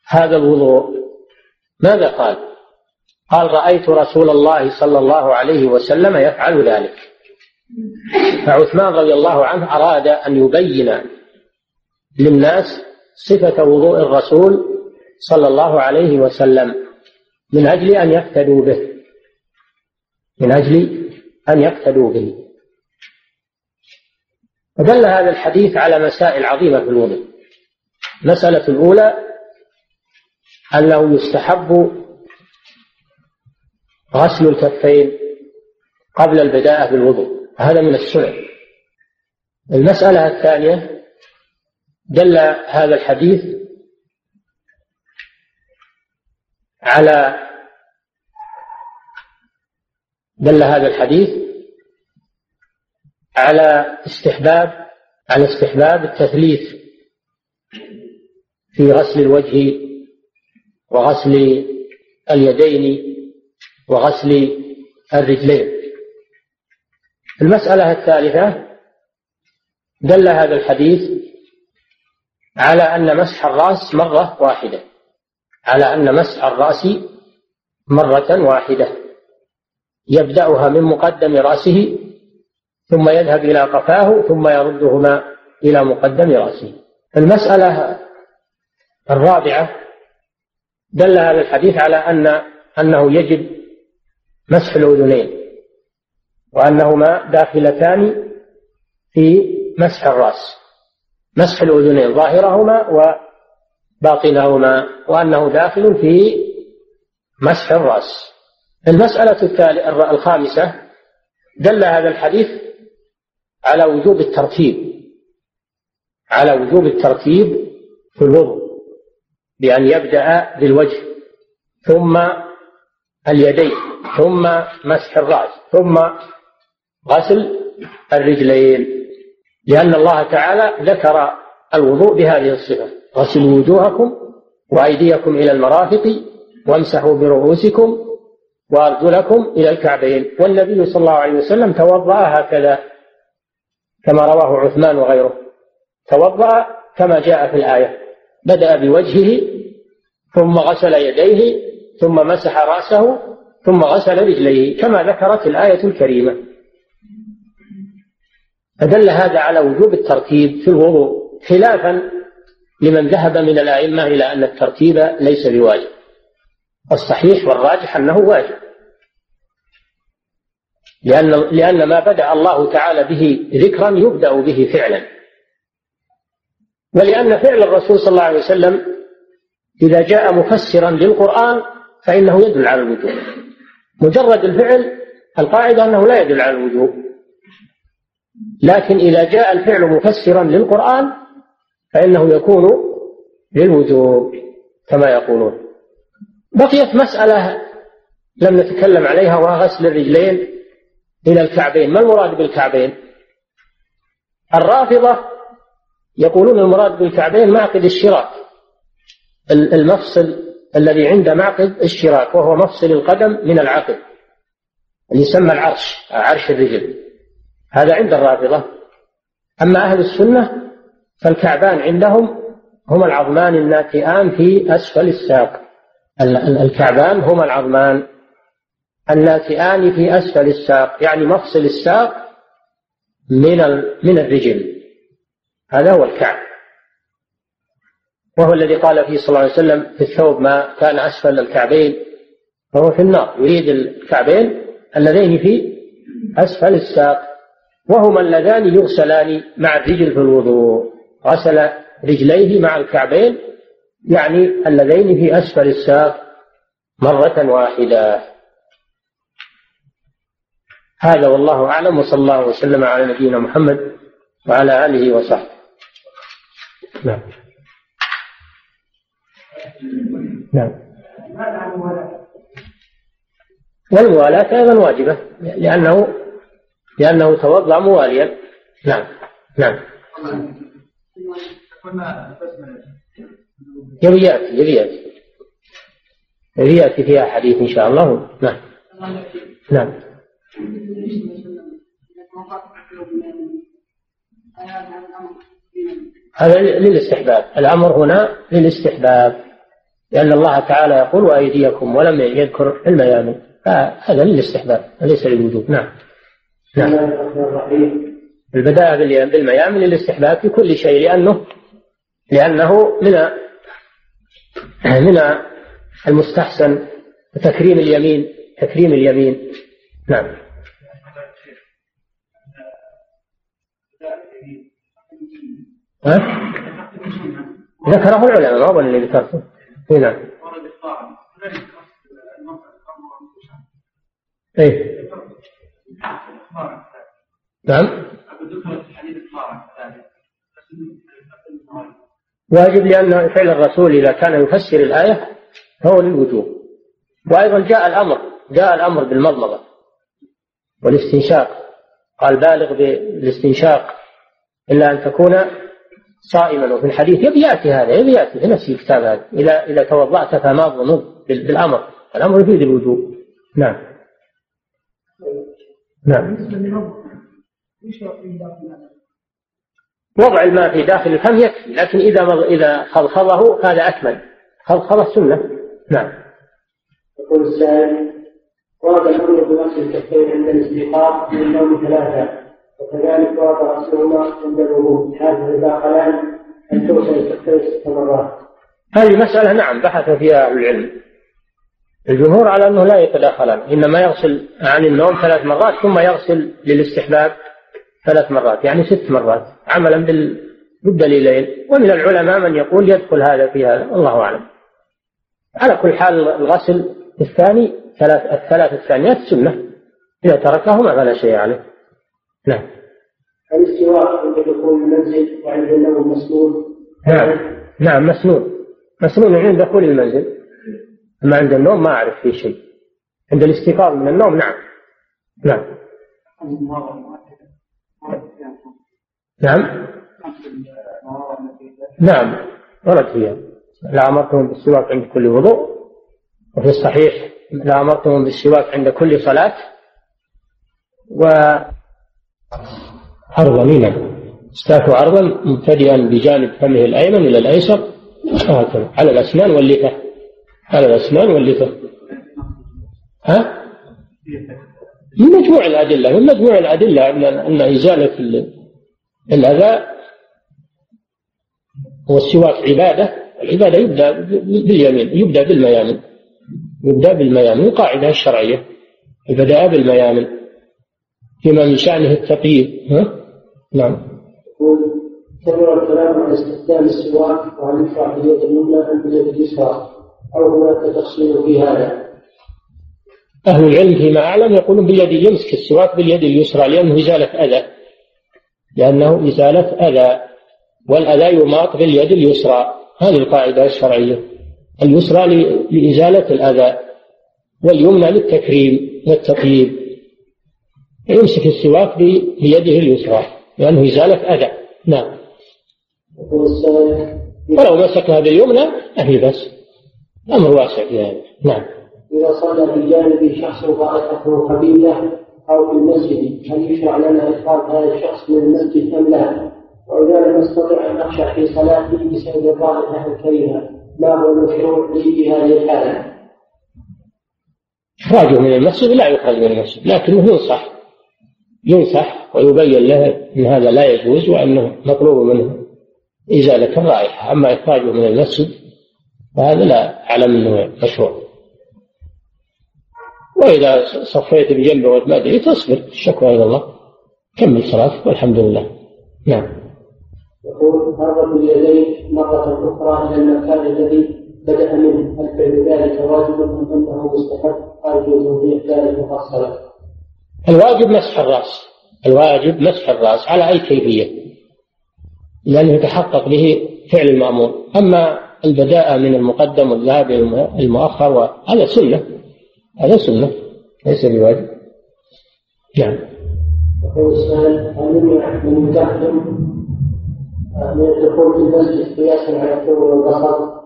هذا الوضوء ماذا قال؟ قال رأيت رسول الله صلى الله عليه وسلم يفعل ذلك. فعثمان رضي الله عنه أراد أن يبين للناس صفة وضوء الرسول صلى الله عليه وسلم من أجل أن يقتدوا به. من أجل أن يقتدوا به. ودل هذا الحديث على مسائل عظيمة في الوضوء. المسألة الأولى أنه يستحب غسل الكفين قبل البداءة بالوضوء هذا من السنن. المسألة الثانية دل هذا الحديث على دل هذا الحديث على استحباب على استحباب التثليث في غسل الوجه وغسل اليدين وغسل الرجلين. المسألة الثالثة دل هذا الحديث على أن مسح الرأس مرة واحدة. على أن مسح الرأس مرة واحدة. يبدأها من مقدم رأسه ثم يذهب إلى قفاه ثم يردهما إلى مقدم رأسه. المسألة الرابعة دل هذا الحديث على أن أنه يجب مسح الأذنين وأنهما داخلتان في مسح الرأس. مسح الأذنين ظاهرهما وباطنهما وأنه داخل في مسح الرأس. المسألة الخامسة دل هذا الحديث على وجوب الترتيب على وجوب الترتيب في الوضوء بأن يبدأ بالوجه ثم اليدين ثم مسح الرأس ثم غسل الرجلين. لأن الله تعالى ذكر الوضوء بهذه الصفة غسلوا وجوهكم وأيديكم إلى المرافق وامسحوا برؤوسكم وأرجلكم إلى الكعبين. والنبي صلى الله عليه وسلم توضأ هكذا كما رواه عثمان وغيره. توضأ كما جاء في الآية بدأ بوجهه ثم غسل يديه ثم مسح رأسه ثم غسل رجليه كما ذكرت الآية الكريمة. فدل هذا على وجوب الترتيب في الوضوء خلافا لمن ذهب من الأئمة إلى أن الترتيب ليس بواجب. الصحيح والراجح أنه واجب. لأن لأن ما بدأ الله تعالى به ذكرا يبدأ به فعلا. ولأن فعل الرسول صلى الله عليه وسلم إذا جاء مفسرا للقرآن فإنه يدل على الوجوب. مجرد الفعل القاعدة أنه لا يدل على الوجوب. لكن إذا جاء الفعل مفسرا للقرآن فإنه يكون للوجوب كما يقولون. بقيت مسألة لم نتكلم عليها وهو غسل الرجلين إلى الكعبين. ما المراد بالكعبين؟ الرافضة يقولون المراد بالكعبين معقد الشراك المفصل الذي عند معقد الشراك وهو مفصل القدم من العقد اللي يسمى العرش عرش الرجل. هذا عند الرافضة. أما أهل السنة فالكعبان عندهم هما العظمان الناتئان في أسفل الساق. الكعبان هما العظمان الناتئان في أسفل الساق يعني مفصل الساق من من الرجل. هذا هو الكعب. وهو الذي قال فيه صلى الله عليه وسلم في الثوب ما كان أسفل الكعبين فهو في النار يريد الكعبين اللذين في أسفل الساق. وهما اللذان يغسلان مع الرجل في الوضوء غسل رجليه مع الكعبين يعني اللذين في أسفل الساق مرة واحدة. هذا والله أعلم وصلى الله وسلم على نبينا محمد وعلى آله وصحبه. نعم. نعم. والموالاة أيضا واجبة لأنه لأنه توضأ مواليا. نعم نعم. يبي يأتي يبي يأتي. يبي يأتي فيها حديث إن شاء الله. نعم. نعم. هذا للاستحباب. الأمر هنا للاستحباب. لأن الله تعالى يقول وأيديكم ولم يذكر الميامن. فهذا للاستحباب وليس للوجوب. نعم. نعم. البداء بالميامن للاستحباب في كل شيء لأنه لأنه من من المستحسن تكريم اليمين تكريم اليمين. نعم. ها؟ ذكره العلماء ما أظن اللي ذكرته. نعم إيه. نعم. واجب لأن فعل الرسول إذا كان يفسر الآية فهو للوجوب. وأيضا جاء الأمر جاء الأمر بالمضمضة والاستنشاق. قال بالغ بالاستنشاق إلا أن تكون صائما وفي الحديث يبي يأتي هذا يبي يأتي في نفس الكتاب هذا. إذا إذا توضأت فماض ومض بالأمر. الأمر يفيد الوجوب. نعم. نعم. وضع الماء في داخل الفم يكفي لكن إذا إذا خضخضه هذا أكمل. خضخضة سنة نعم. يقول السائل ورد الأمر بغسل الكفين عند الاستيقاظ من النوم ثلاثة. وكذلك ورد غسلهما عند الوضوء هذا داخلان أن تغسل الكفين ست مرات؟ هذه مسألة نعم بحث فيها أهل العلم. الجمهور على أنه لا يتداخلان إنما يغسل عن النوم ثلاث مرات ثم يغسل للاستحباب ثلاث مرات يعني ست مرات عملا بالدليلين. ومن العلماء من يقول يدخل هذا في هذا والله أعلم. على كل حال الغسل الثاني ثلاث الثلاث الثانيات سنة. إذا تركهما فلا شيء عليه. نعم. الاستواء عند دخول المنزل وعند النوم مسنون؟ نعم. نعم مسنون. مسنون عند دخول المنزل أما عند النوم ما أعرف فيه شيء. عند الاستيقاظ من النوم نعم. نعم. نعم. نعم. ورد فيها. لا أمرتهم بالسواك عند كل وضوء. وفي الصحيح لا أمرتهم بالسواك عند كل صلاة. و أرض مينا استاك عرضا مبتدئا بجانب فمه الأيمن إلى الأيسر وهكذا. على الأسنان واللثة. على الأسنان واللثة. ها؟ من مجموع الأدلة من مجموع الأدلة أن أن إزالة الأذى والسواك عبادة. العبادة يبدأ باليمين يبدأ بالميامن. يبدأ بالميامن. القاعدة الشرعية. البداء بالميامن. فيما من شأنه التقييد. ها؟ نعم. يقول كثر الكلام عن استخدام السواك وعن يشرع باليد اليمنى أم باليد اليسرى أو هناك تفصيل في هذا؟ أهل العلم فيما أعلم يقولون باليد يمسك السواك باليد اليسرى لأنه إزالة أذى. لأنه إزالة أذى. والأذى يماط باليد اليسرى. هذه القاعدة الشرعية. اليسرى لإزالة الأذى واليمنى للتكريم والتطيب يمسك السواك بيده اليسرى لأنه إزالة أذى. نعم. ولو مسكها باليمنى أهي بس أمر واسع في هذا. نعم. إذا صلى بجانب شخص رائحته خبيثة أو في المسجد هل يشرع لنا إخراج هذا الشخص من المسجد أم لا؟ وإذا لم نستطع أن نخشع في صلاته بسبب الرائحة الكريهة ما هو المشروع لي في هذه الحالة؟ إخراجه من المسجد لا يخرج من المسجد لكنه ينصح ينصح ويبين له أن هذا لا يجوز وأنه مطلوب منه. إزالة الرائحة أما إخراجه من المسجد فهذا لا أعلم أنه مشروع. وإذا صفيت بجنبه وما تصبر الشكوى إلى الله. كمل صلاتك والحمد لله. نعم. يقول مرة اليدين مرة أخرى إلى المكان الذي بدأ منه. هل فعل ذلك واجب أم أنه مستحب؟ أرجو توضيح ذلك مفصلا. الواجب مسح الرأس. الواجب مسح الرأس على أي كيفية؟ لأنه يتحقق به فعل المأمور أما البداءة من المقدم والذهاب المؤخر هذا سنة. هذا سنة. ليس بواجب. نعم. يقول السائل هل يمنع من يتحكم من الدخول في المسجد قياسا على الثوب والبصر؟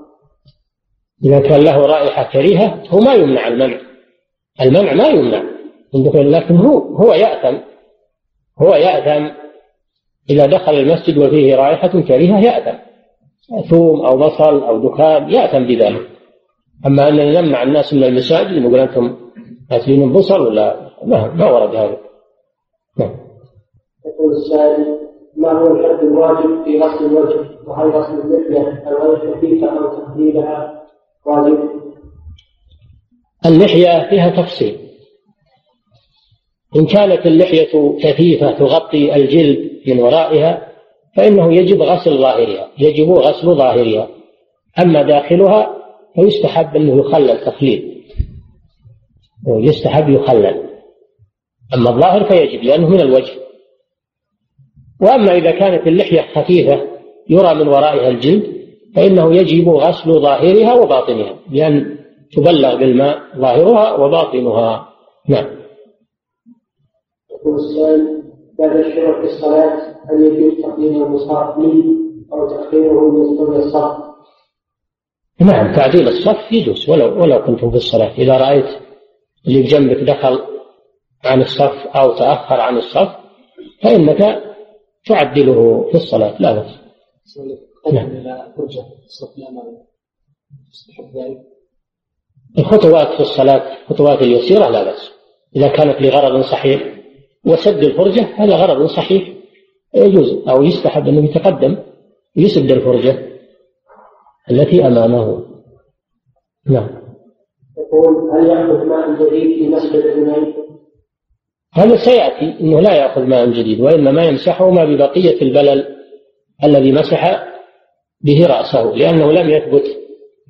إذا كان له رائحة كريهة هو ما يمنع المنع. المنع ما يمنع. من دخول لكن هو هو يأثم هو يأثم إذا دخل المسجد وفيه رائحة كريهة يأثم ثوم أو بصل أو دخان يأثم بذلك. أما أننا نمنع الناس من المساجد نقول أنتم أكلين البصل ولا ما ما ورد هذا. نعم. يقول السائل ما هو الحد الواجب في غسل الوجه؟ وهل غسل اللحية الغير خفيفة أو تقليلها واجب؟ اللحية فيها تفصيل. إن كانت اللحية كثيفة تغطي الجلد من ورائها فإنه يجب غسل ظاهرها يجب غسل ظاهرها. أما داخلها فيستحب أنه يخلل تخليل. يستحب يخلل. أما الظاهر فيجب لأنه من الوجه. وأما إذا كانت اللحية خفيفة يرى من ورائها الجلد فإنه يجب غسل ظاهرها وباطنها لأن تبلغ بالماء ظاهرها وباطنها. نعم. يقول السؤال بعد الشروع في الصلاة هل يجوز تقديم المصحف لي أو تأخيره ليستوي الصف نعم تعديل الصف يجوز ولو ولو كنتم في الصلاة. إذا رأيت اللي بجنبك دخل عن الصف أو تأخر عن الصف فإنك تعدله في الصلاة لا بأس. نعم. الخطوات في الصلاة الخطوات اليسيرة لا بأس. إذا كانت لغرض صحيح وسد الفرجة هذا غرض صحيح يجوز أو يستحب أنه يتقدم يسد الفرجة التي أمامه. نعم. يقول هل يأخذ ماء جديد في الأذنين؟ هذا سيأتي أنه لا يأخذ ماء جديد وإنما يمسحه ما ببقية البلل الذي مسح به رأسه لأنه لم يثبت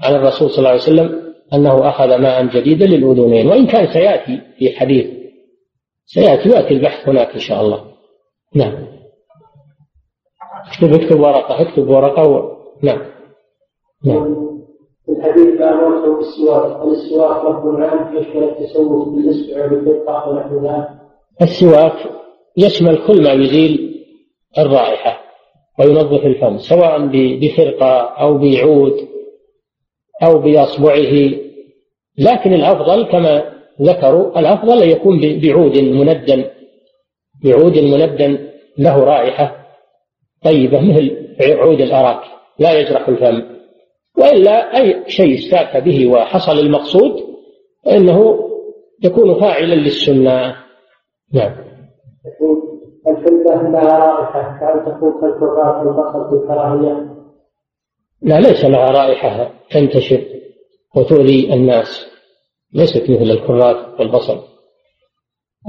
عن الرسول صلى الله عليه وسلم أنه أخذ ماء جديدا للأذنين. وإن كان سيأتي في حديث سيأتي يأتي البحث هناك إن شاء الله. نعم. اكتب اكتب ورقة اكتب ورقة و... نعم. نعم. الحديث لا مرته بالسواك هل السواك لفظ عام يشمل التسوق بالنسبة والبقعة ونحو ذلك؟ السواك يشمل كل ما يزيل الرائحة وينظف الفم سواء بخرقة أو بعود أو بأصبعه. لكن الأفضل كما ذكروا الأفضل أن يكون بعود مندن بعود مندن له رائحة طيبة مثل عود الأراك لا يجرح الفم. وإلا أي شيء استاك به وحصل المقصود فإنه يكون فاعلا للسنة. نعم. الحلبة لها رائحة كأن تكون كالكرات والبصل في الكراهية؟ لا ليس لها رائحة تنتشر وتؤذي الناس. ليست مثل الكرات والبصل.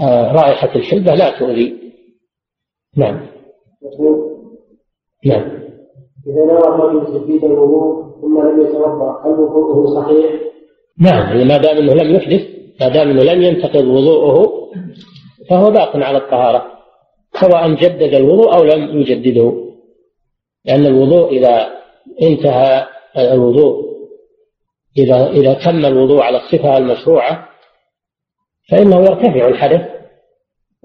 آه رائحة الحلبة لا تؤذي. نعم. نعم. إذا نوى الرجل تجديد الوضوء ثم لم يتوضأ هل وضوءه صحيح؟ نعم ما دام إنه لم يحدث ما دام إنه لم ينتقض وضوءه فهو باق على الطهارة سواء جدد الوضوء أو لم يجدده. لأن الوضوء إذا انتهى الوضوء إذا إذا تم الوضوء على الصفة المشروعة فإنه يرتفع الحدث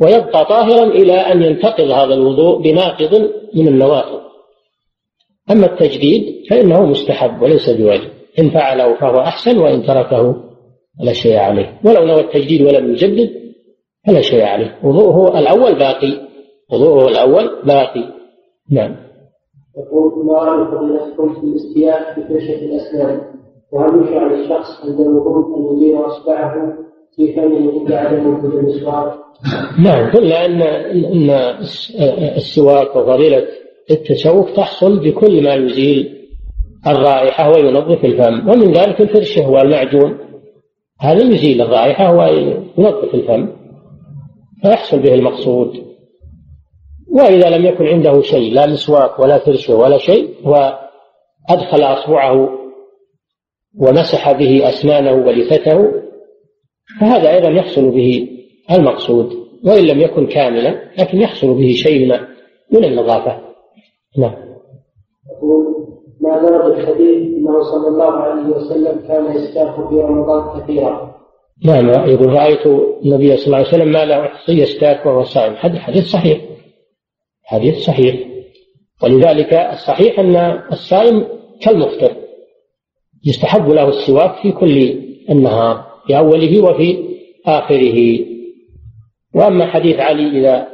ويبقى طاهرا إلى أن ينتقض هذا الوضوء بناقض من النواقض. أما التجديد فإنه مستحب وليس بواجب. إن فعله فهو أحسن وإن تركه فلا شيء عليه. ولو نوى التجديد ولم يجدد فلا شيء عليه. وضوءه الأول باقي. وضوءه الأول باقي. نعم. يقول ما رأي فضيلتكم في الاستياء بفرشة الأسنان؟ وهل يشرع للشخص عند الوضوء أن يدير إصبعه في فمه بعد وجود المسواك؟ نعم قلنا أن أن السواك وفضيلة التسوق تحصل بكل ما يزيل الرائحة وينظف الفم. ومن ذلك الفرشة والمعجون هذا يزيل الرائحة وينظف الفم. فيحصل به المقصود. وإذا لم يكن عنده شيء لا مسواك ولا فرشة ولا شيء وأدخل أصبعه ومسح به أسنانه ولثته فهذا أيضا يحصل به المقصود وإن لم يكن كاملا لكن يحصل به شيء من من النظافة. نعم. يقول ما ورد الحديث إنه صلى الله عليه وسلم كان يستاق في رمضان كثيرا. نعم. يقول رأيت النبي صلى الله عليه وسلم ما لا أحصي يستاك وهو صائم. هذا حديث صحيح. حديث صحيح. ولذلك الصحيح أن الصائم كالمفطر. يستحب له السواك في كل النهار في أوله وفي آخره. وأما حديث علي إذا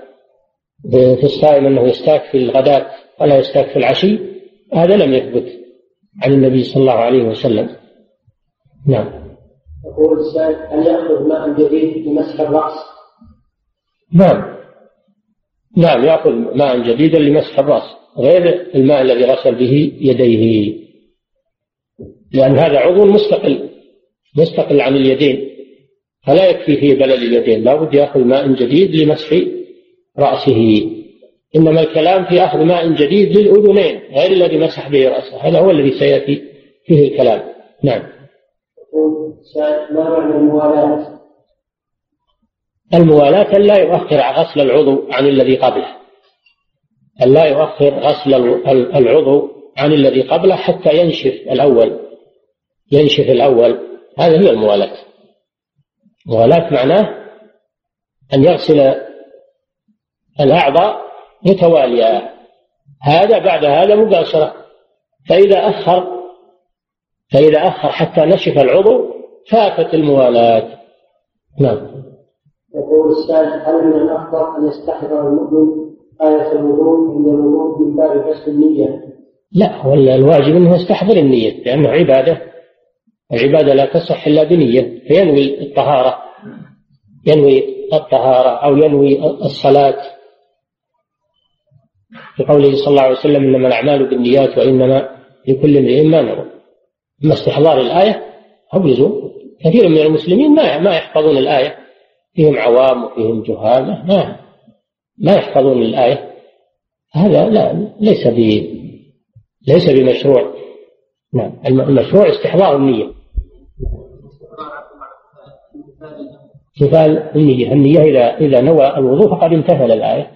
في الصائم أنه يستاك في الغداة ولا يستاك في العشي هذا لم يثبت عن النبي صلى الله عليه وسلم. نعم. يقول السائل هل يأخذ ماء جديد لمسح الرأس؟ نعم. نعم يأخذ ماء جديدا لمسح الرأس غير الماء الذي غسل به يديه. لأن هذا عضو مستقل مستقل عن اليدين فلا يكفي فيه بلل اليدين لا بد يأخذ ماء جديد لمسح رأسه. إنما الكلام في أخذ ماء جديد للأذنين غير الذي مسح به رأسه هذا هو الذي سيأتي فيه الكلام. نعم. ما الموالاة الموالاة لا يؤخر غسل العضو عن الذي قبله. لا يؤخر غسل العضو عن الذي قبله حتى ينشف الأول. ينشف الأول. هذا هي الموالاة الموالاة معناه أن يغسل الأعضاء متوالية. هذا بعد هذا مباشرة. فإذا أخر فإذا أخر حتى نشف العضو فاتت الموالاة نعم. يقول السائل هل من الأفضل أن يستحضر المؤمن آية الوضوء عند الوضوء من باب حسن النية؟ لا ولا الواجب إنه يستحضر النية لأنه عبادة. العبادة لا تصح إلا بنية فينوي الطهارة. ينوي الطهارة أو ينوي الصلاة. في قوله صلى الله عليه وسلم إنما الأعمال بالنيات وإنما لكل امرئ ما نوى. أما استحضار الآية أو لزوم كثير من المسلمين ما ما يحفظون الآية. فيهم عوام وفيهم جهال ما ما يحفظون الآية. هذا لا ليس ب ليس بمشروع. نعم المشروع استحضار النية. امتثال النية النية إذا إذا نوى الوضوء فقد امتثل الآية.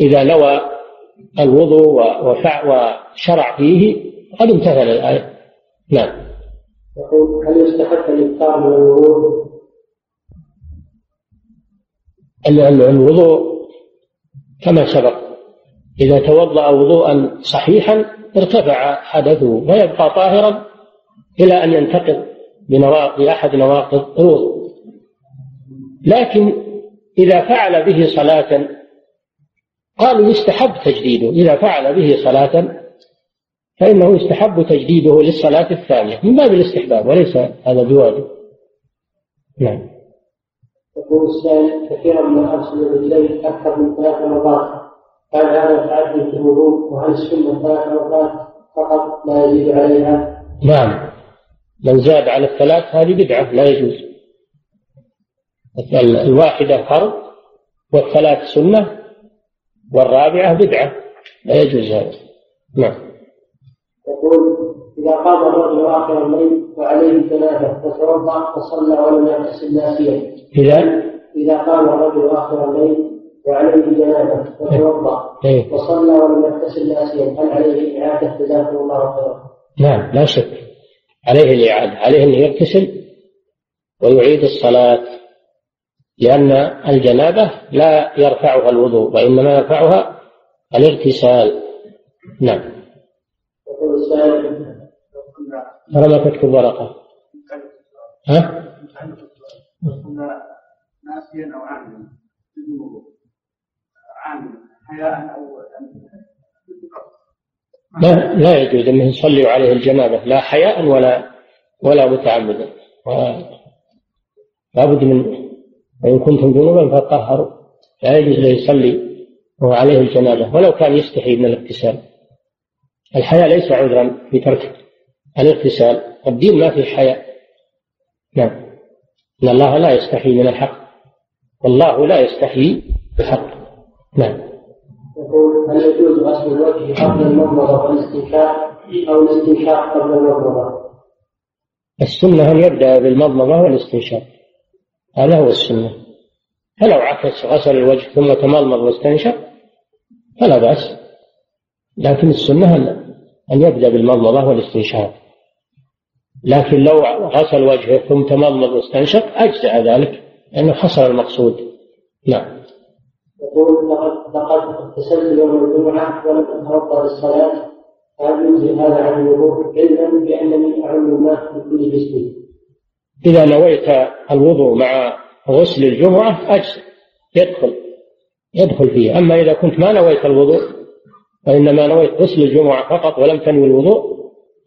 إذا نوى الوضوء وشرع فيه فقد امتثل الآية. نعم. يقول هل يستحق الإفطار من الوضوء؟ الوضوء كما سبق إذا توضأ وضوءا صحيحا ارتفع حدثه فيبقى طاهرا إلى أن ينتقض. بأحد نواقض الوضوء لكن إذا فعل به صلاة قالوا يستحب تجديده. إذا فعل به صلاة فإنه يستحب تجديده للصلاة الثانية من باب الاستحباب وليس هذا بواجب. نعم. يقول السائل كثيرا ما أغسل رجلي أكثر من ثلاث مرات. هل هذا تعدي في الوضوء؟ وهل السنة ثلاث مرات فقط لا يزيد عليها؟ نعم. من زاد على الثلاث هذه بدعة لا يجوز. الواحدة فرض والثلاث سنة والرابعة بدعة لا يجوز هذا. نعم. يقول إذا قام الرجل آخر الليل وعليه جنابة فتوضأ فصلى ولم يغتسل ناسيا. إذا؟ إذا قام الرجل آخر الليل وعليه جنابة فتوضأ إيه. وصلى ولم يغتسل ناسيا هل عليه إعادة جزاكم الله خيرا؟ نعم لا شك. عليه الإعادة عليه أن يغتسل ويعيد الصلاة لأن الجنابة لا يرفعها الوضوء وإنما يرفعها الاغتسال. نعم. ترى ما تكتب ورقة. ها؟ ناسيا أو عاملا عاملا حياء أو لا لا يجوز أنه يصلي عليه الجنابة لا حياء ولا ولا متعمدا. لابد من وإن كنتم جنوبا فطهروا. لا يجوز له يصلي وهو عليه الجنابة ولو كان يستحي من الاغتسال. الحياء ليس عذرا في ترك الاغتسال الدين ما فيه حياء. نعم. إن الله لا يستحي من الحق. والله لا يستحي بالحق نعم. يقول هل يجوز غسل الوجه قبل المضمضة والاستنشاق أو الاستنشاق قبل المضمضة؟ السنة أن يبدأ بالمضمضة والاستنشاق؟ هذا هو السنة. فلو عكس غسل الوجه ثم تمضمض واستنشق فلا بأس. لكن السنة أن يبدأ بالمضمضة والاستنشاق. لكن لو غسل وجهه ثم تمضمض واستنشق أجزأ ذلك لأنه حصل المقصود. نعم. يقول لقد لقد اغتسلت يوم الجمعة ولم أتوضأ للصلاة. هل يجزي هذا عن الوضوء؟ علما بأنني أعم الماء بكل جسمي؟ إذا نويت الوضوء مع غسل الجمعة أجزاء يدخل. يدخل فيه. أما إذا كنت ما نويت الوضوء وإنما نويت غسل الجمعة فقط ولم تنوي الوضوء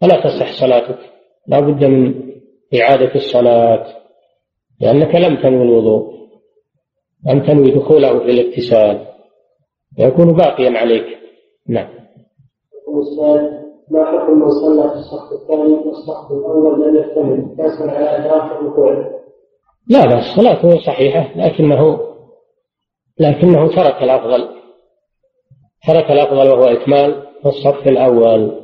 فلا تصح صلاتك. لا بد من إعادة الصلاة لأنك لم تنوي الوضوء. لم تنوي دخوله في الاغتسال يكون باقيا عليك. نعم. ما حكم من صلى في الصف الثاني والصف الأول لم يكتمل يسال على ادراك الركوع؟ لا لا صلاته صحيحة لكنه لكنه ترك الأفضل. ترك الأفضل وهو إكمال الصف الأول.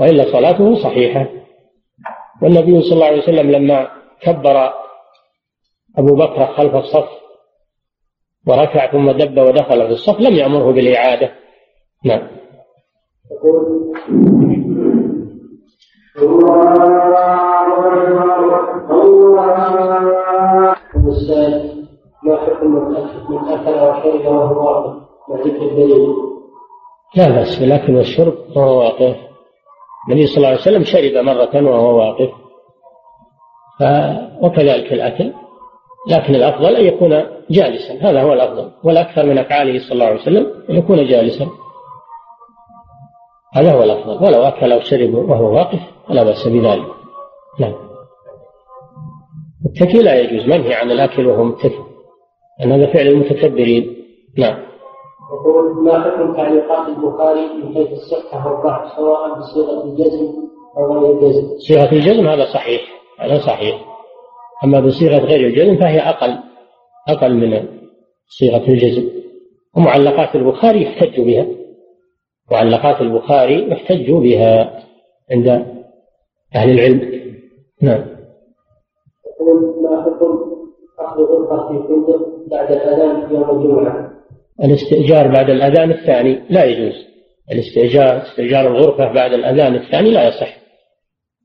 وإلا صلاته صحيحة. والنبي صلى الله عليه وسلم لما كبر أبو بكر خلف الصف وركع ثم دب ودخل في الصف لم يأمره بالإعادة نعم؟ لا بأس بالأكل والشرب وهو واقف النبي صلى الله عليه وسلم شرب مرة وهو واقف. وكذلك الأكل لكن الأفضل أن يكون جالسا. هذا هو الأفضل. والأكثر من أفعاله صلى الله عليه وسلم أن يكون جالسا. هذا هو الأفضل. ولو أكل أو شرب وهو واقف فلا بأس بذلك. نعم. التكي لا يجوز. منهي عن الأكل وهو متكي لأن هذا فعل المتكبرين. نعم. يقول ما حكم تعليقات البخاري من حيث الصحة والضعف سواء بصيغة الجزم أو غير الجزم. صيغة الجزم هذا صحيح. هذا صحيح. أما بصيغة غير الجزم فهي أقل أقل من صيغة الجزم. ومعلقات البخاري يحتج بها. معلقات البخاري يحتج بها عند أهل العلم. نعم. ما حكم أخذ غرفة في فندق بعد الأذان يوم الجمعة؟ الاستئجار بعد الأذان الثاني لا يجوز. الاستئجار استئجار الغرفة بعد الأذان الثاني لا يصح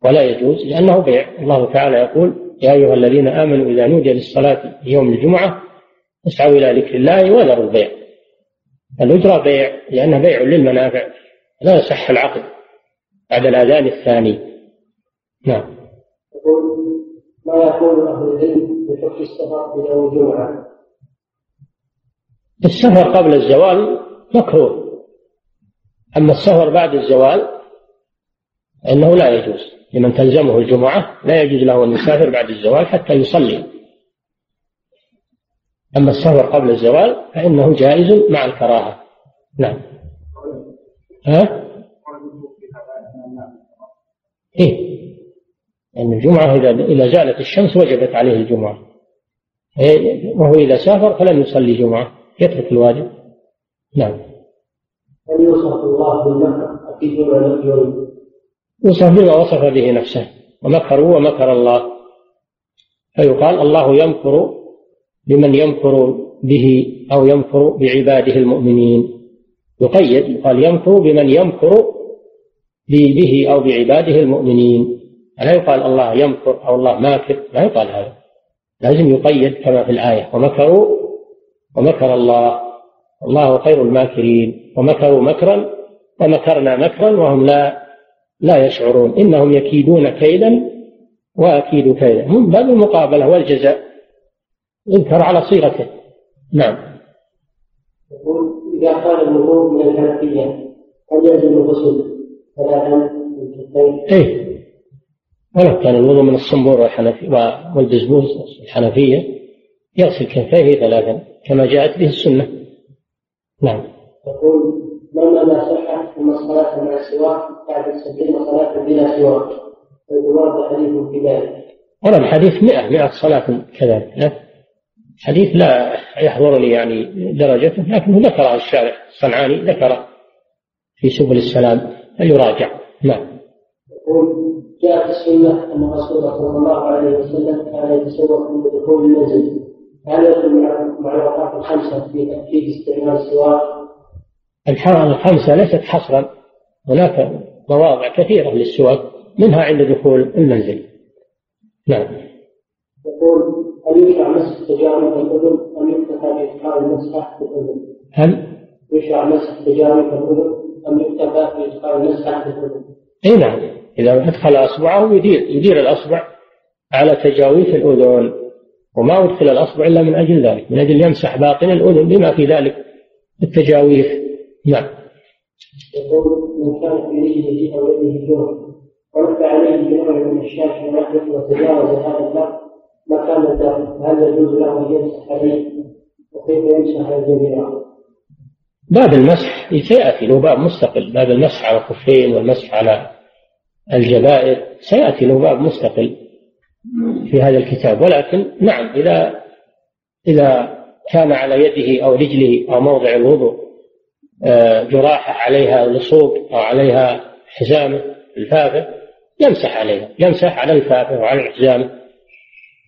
ولا يجوز لأنه بيع. الله تعالى يقول يا أيها الذين آمنوا إذا نودي للصلاة يوم الجمعة اسعوا إلى ذكر الله وذروا البيع. الأجرة بيع لأنه بيع للمنافع لا يصح العقد بعد الأذان الثاني. نعم. ما يقول أهل العلم بحكم السفر في يوم الجمعة؟ السفر قبل الزوال مكروه. أما السفر بعد الزوال فإنه لا يجوز. لمن تلزمه الجمعة لا يجوز له أن يسافر بعد الزوال حتى يصلي. أما السفر قبل الزوال فإنه جائز مع الكراهة. نعم. ها؟ إيه. لأن يعني الجمعة إذا زالت الشمس وجبت عليه الجمعة. إيه، وهو إذا سافر فلن يصلي جمعة. يترك الواجب. نعم. هل يوصف الله بالمكر؟ أكيد ولا يوصف بما وصف به نفسه. ومكروا ومكر الله. فيقال الله يمكر بمن يمكر به أو يمكر بعباده المؤمنين. يقيد يقال يمكر بمن يمكر به أو بعباده المؤمنين. لا يقال الله يمكر أو الله ماكر لا يقال هذا. لازم يقيد كما في الآية. ومكروا ومكر الله. الله خير الماكرين. ومكروا مكرا ومكرنا مكرا وهم لا لا يشعرون. إنهم يكيدون كيدا وأكيد كيدا. من باب المقابلة والجزاء. يذكر على صيغته نعم. يقول إذا كان الوضوء من الحنفية هل يلزم الغسل ثلاثا من كفين؟ إيه. ولو كان الوضوء من الصنبور والبزبوز الحنفية يغسل كفيه ثلاثا كما جاءت به السنة. نعم. يقول ما معنى صحة ثم الصلاة مع السواك بعد السبعين صلاة بلا سواك فيورد حديث في ذلك. ورد حديث مئة مئة صلاة كذلك حديث لا يحضرني يعني درجته لكنه ذكره الشارع الصنعاني ذكر في سبل السلام فيراجع. نعم. يقول جاءت السنة أن الرسول صلى الله عليه وسلم كان يتسوق عند دخول المنزل هل يدخل مع الأوقات الخمسة في تأكيد استعمال السواك؟ الخمسة ليست حصرا هناك مواضع كثيرة للسواك منها عند دخول المنزل نعم يقول هل يشرع مسح تجارب الأذن أم يكتفى بإدخال المسح في الأذن؟ هل يشرع مسح تجارب الأذن أم يكتفى بإدخال المسح في الأذن؟ أي نعم إذا أدخل أصبعه يدير يدير الأصبع على تجاويف الأذن وما أدخل الأصبع إلا من أجل ذلك من أجل يمسح باطن الأذن بما في ذلك التجاويف نعم. يقول من كان في رجله أو يده جرح ورد عليه بنوع من الشاش ونحوه وتجاوز هذا اللفظ مكان الدم هل يجوز له أن يمسح عليه؟ وكيف يمسح على الجميع؟ باب المسح سيأتي له باب مستقل. باب المسح على الخفين والمسح على الجبائر سيأتي له باب مستقل في هذا الكتاب. ولكن نعم إذا إذا كان على يده أو رجله أو موضع الوضوء آه، جراح عليها لصوق أو عليها حزامة الفافة يمسح عليها يمسح على الفافة وعلى الحزامة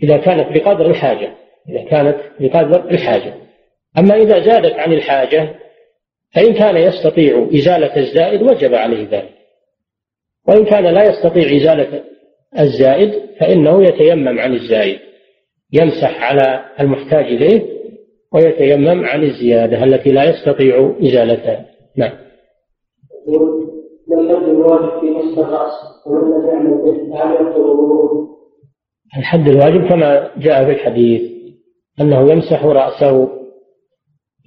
إذا كانت بقدر الحاجة إذا كانت بقدر الحاجة. أما إذا زادت عن الحاجة فإن كان يستطيع إزالة الزائد وجب عليه ذلك. وإن كان لا يستطيع إزالة الزائد فإنه يتيمم عن الزائد يمسح على المحتاج إليه ويتيمم عن الزيادة التي لا يستطيع إزالتها. نعم. الحد الواجب كما جاء في الحديث أنه يمسح رأسه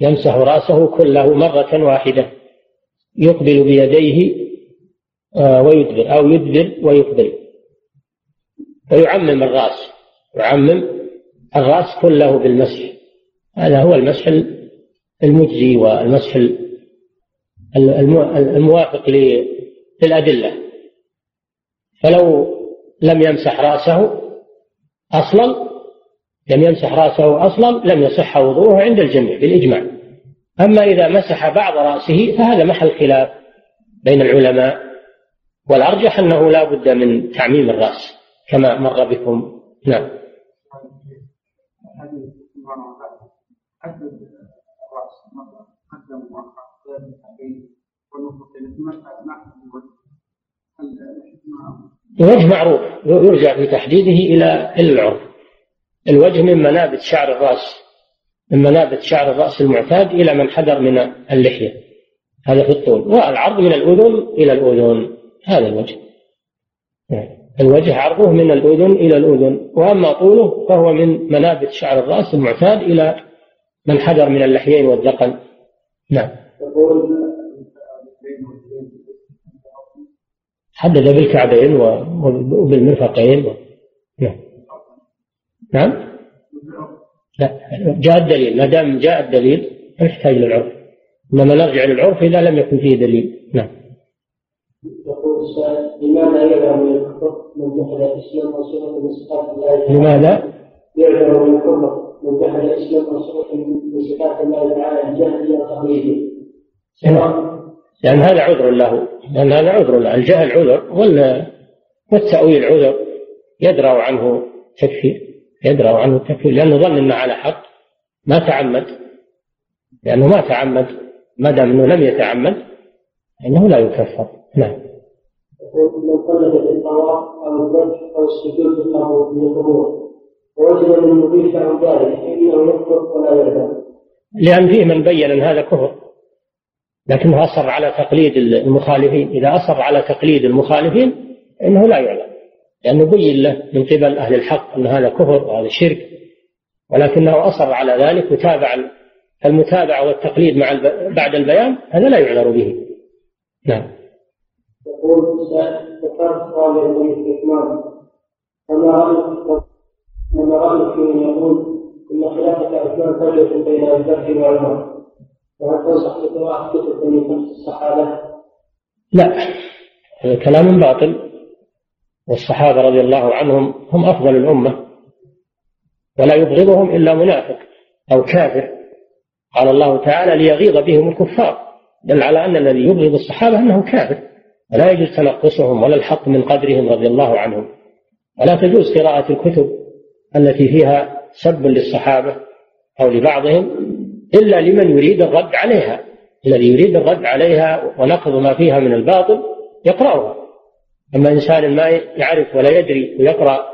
يمسح رأسه كله مرة واحدة يقبل بيديه آه، ويدبر أو يدبر ويقبل. ويعمم الرأس يعمم الرأس كله بالمسح. هذا هو المسح المجزي والمسح الموافق للأدلة. فلو لم يمسح رأسه أصلا لم يمسح رأسه أصلا لم يصح وضوءه عند الجميع بالإجماع. أما إذا مسح بعض رأسه فهذا محل خلاف بين العلماء والأرجح أنه لا بد من تعميم الرأس كما مر بكم. نعم. الوجه معروف. يرجع في تحديده إلى العرف. الوجه من منابت شعر الرأس من منابت شعر الرأس المعتاد إلى من حدر من اللحية. هذا في الطول. والعرض من الأذن إلى الأذن. هذا الوجه. الوجه عرضه من الأذن إلى الأذن. وأما طوله فهو من منابت شعر الرأس المعتاد إلى من حدر من اللحيين والذقن. نعم. حدد بالكعبين وبالمرفقين و... نعم. نعم. لا جاء الدليل. ما دام جاء الدليل نحتاج للعرف إنما نرجع للعرف إذا لم يكن فيه دليل. نعم. يقول السائل لماذا يعلم من الكفر من جحد الإسلام وصفة من صفات الله؟ لماذا؟ يعلم من الكفر. جحد الاسلام وصفه من صفات الله تعالى الجهل وتقليده لأن هذا عذر له. لأن هذا عذر له. الجهل عذر والتأويل عذر. يدرأ عنه تكفير. يدرأ عنه التكفير لأنه ظن أنه على حق. ما تعمد. لأنه ما تعمد. ما دام أنه لم يتعمد فإنه لا يكفر. نعم. من قلد الطواف أو الذبح أو السجود القبور. ووجد من المضيف له ذلك فإنه يكفر ولا يعلم لأن فيه من بين أن هذا كفر. لكنه أصر على تقليد المخالفين. إذا أصر على تقليد المخالفين إنه لا يعلم. لأنه بين له من قبل أهل الحق أن هذا كفر وهذا شرك. ولكنه أصر على ذلك وتابع المتابعة والتقليد مع بعد البيان هذا لا يعذر به. نعم. يقول ذكرت قال الاستثمار فما رأيك رأيك في من يقول إن خلافة عثمان فرق بين أبي بكر وعمر وهل تنصح بقراءة كتب من نفس الصحابة؟ لا. هذا كلام باطل. والصحابة رضي الله عنهم هم أفضل الأمة. ولا يبغضهم إلا منافق أو كافر. قال الله تعالى ليغيظ بهم الكفار. دل على أن الذي يبغض الصحابة أنه كافر. ولا يجوز تنقصهم ولا الحق من قدرهم رضي الله عنهم. ولا تجوز قراءة الكتب. التي فيها سب للصحابة أو لبعضهم إلا لمن يريد الرد عليها. الذي يريد الرد عليها ونقض ما فيها من الباطل يقرأها. أما إنسان ما يعرف ولا يدري ويقرأ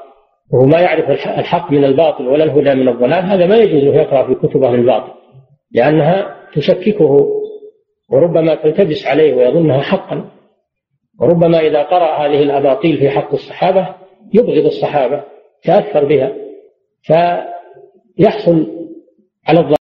وهو ما يعرف الحق من الباطل ولا الهدى من الضلال هذا ما يجوز يقرأ في كتب أهل الباطل لأنها تشككه وربما تلتبس عليه ويظنها حقا. وربما إذا قرأ هذه الأباطيل في حق الصحابة يبغض الصحابة تأثر بها. فيحصل على الضلال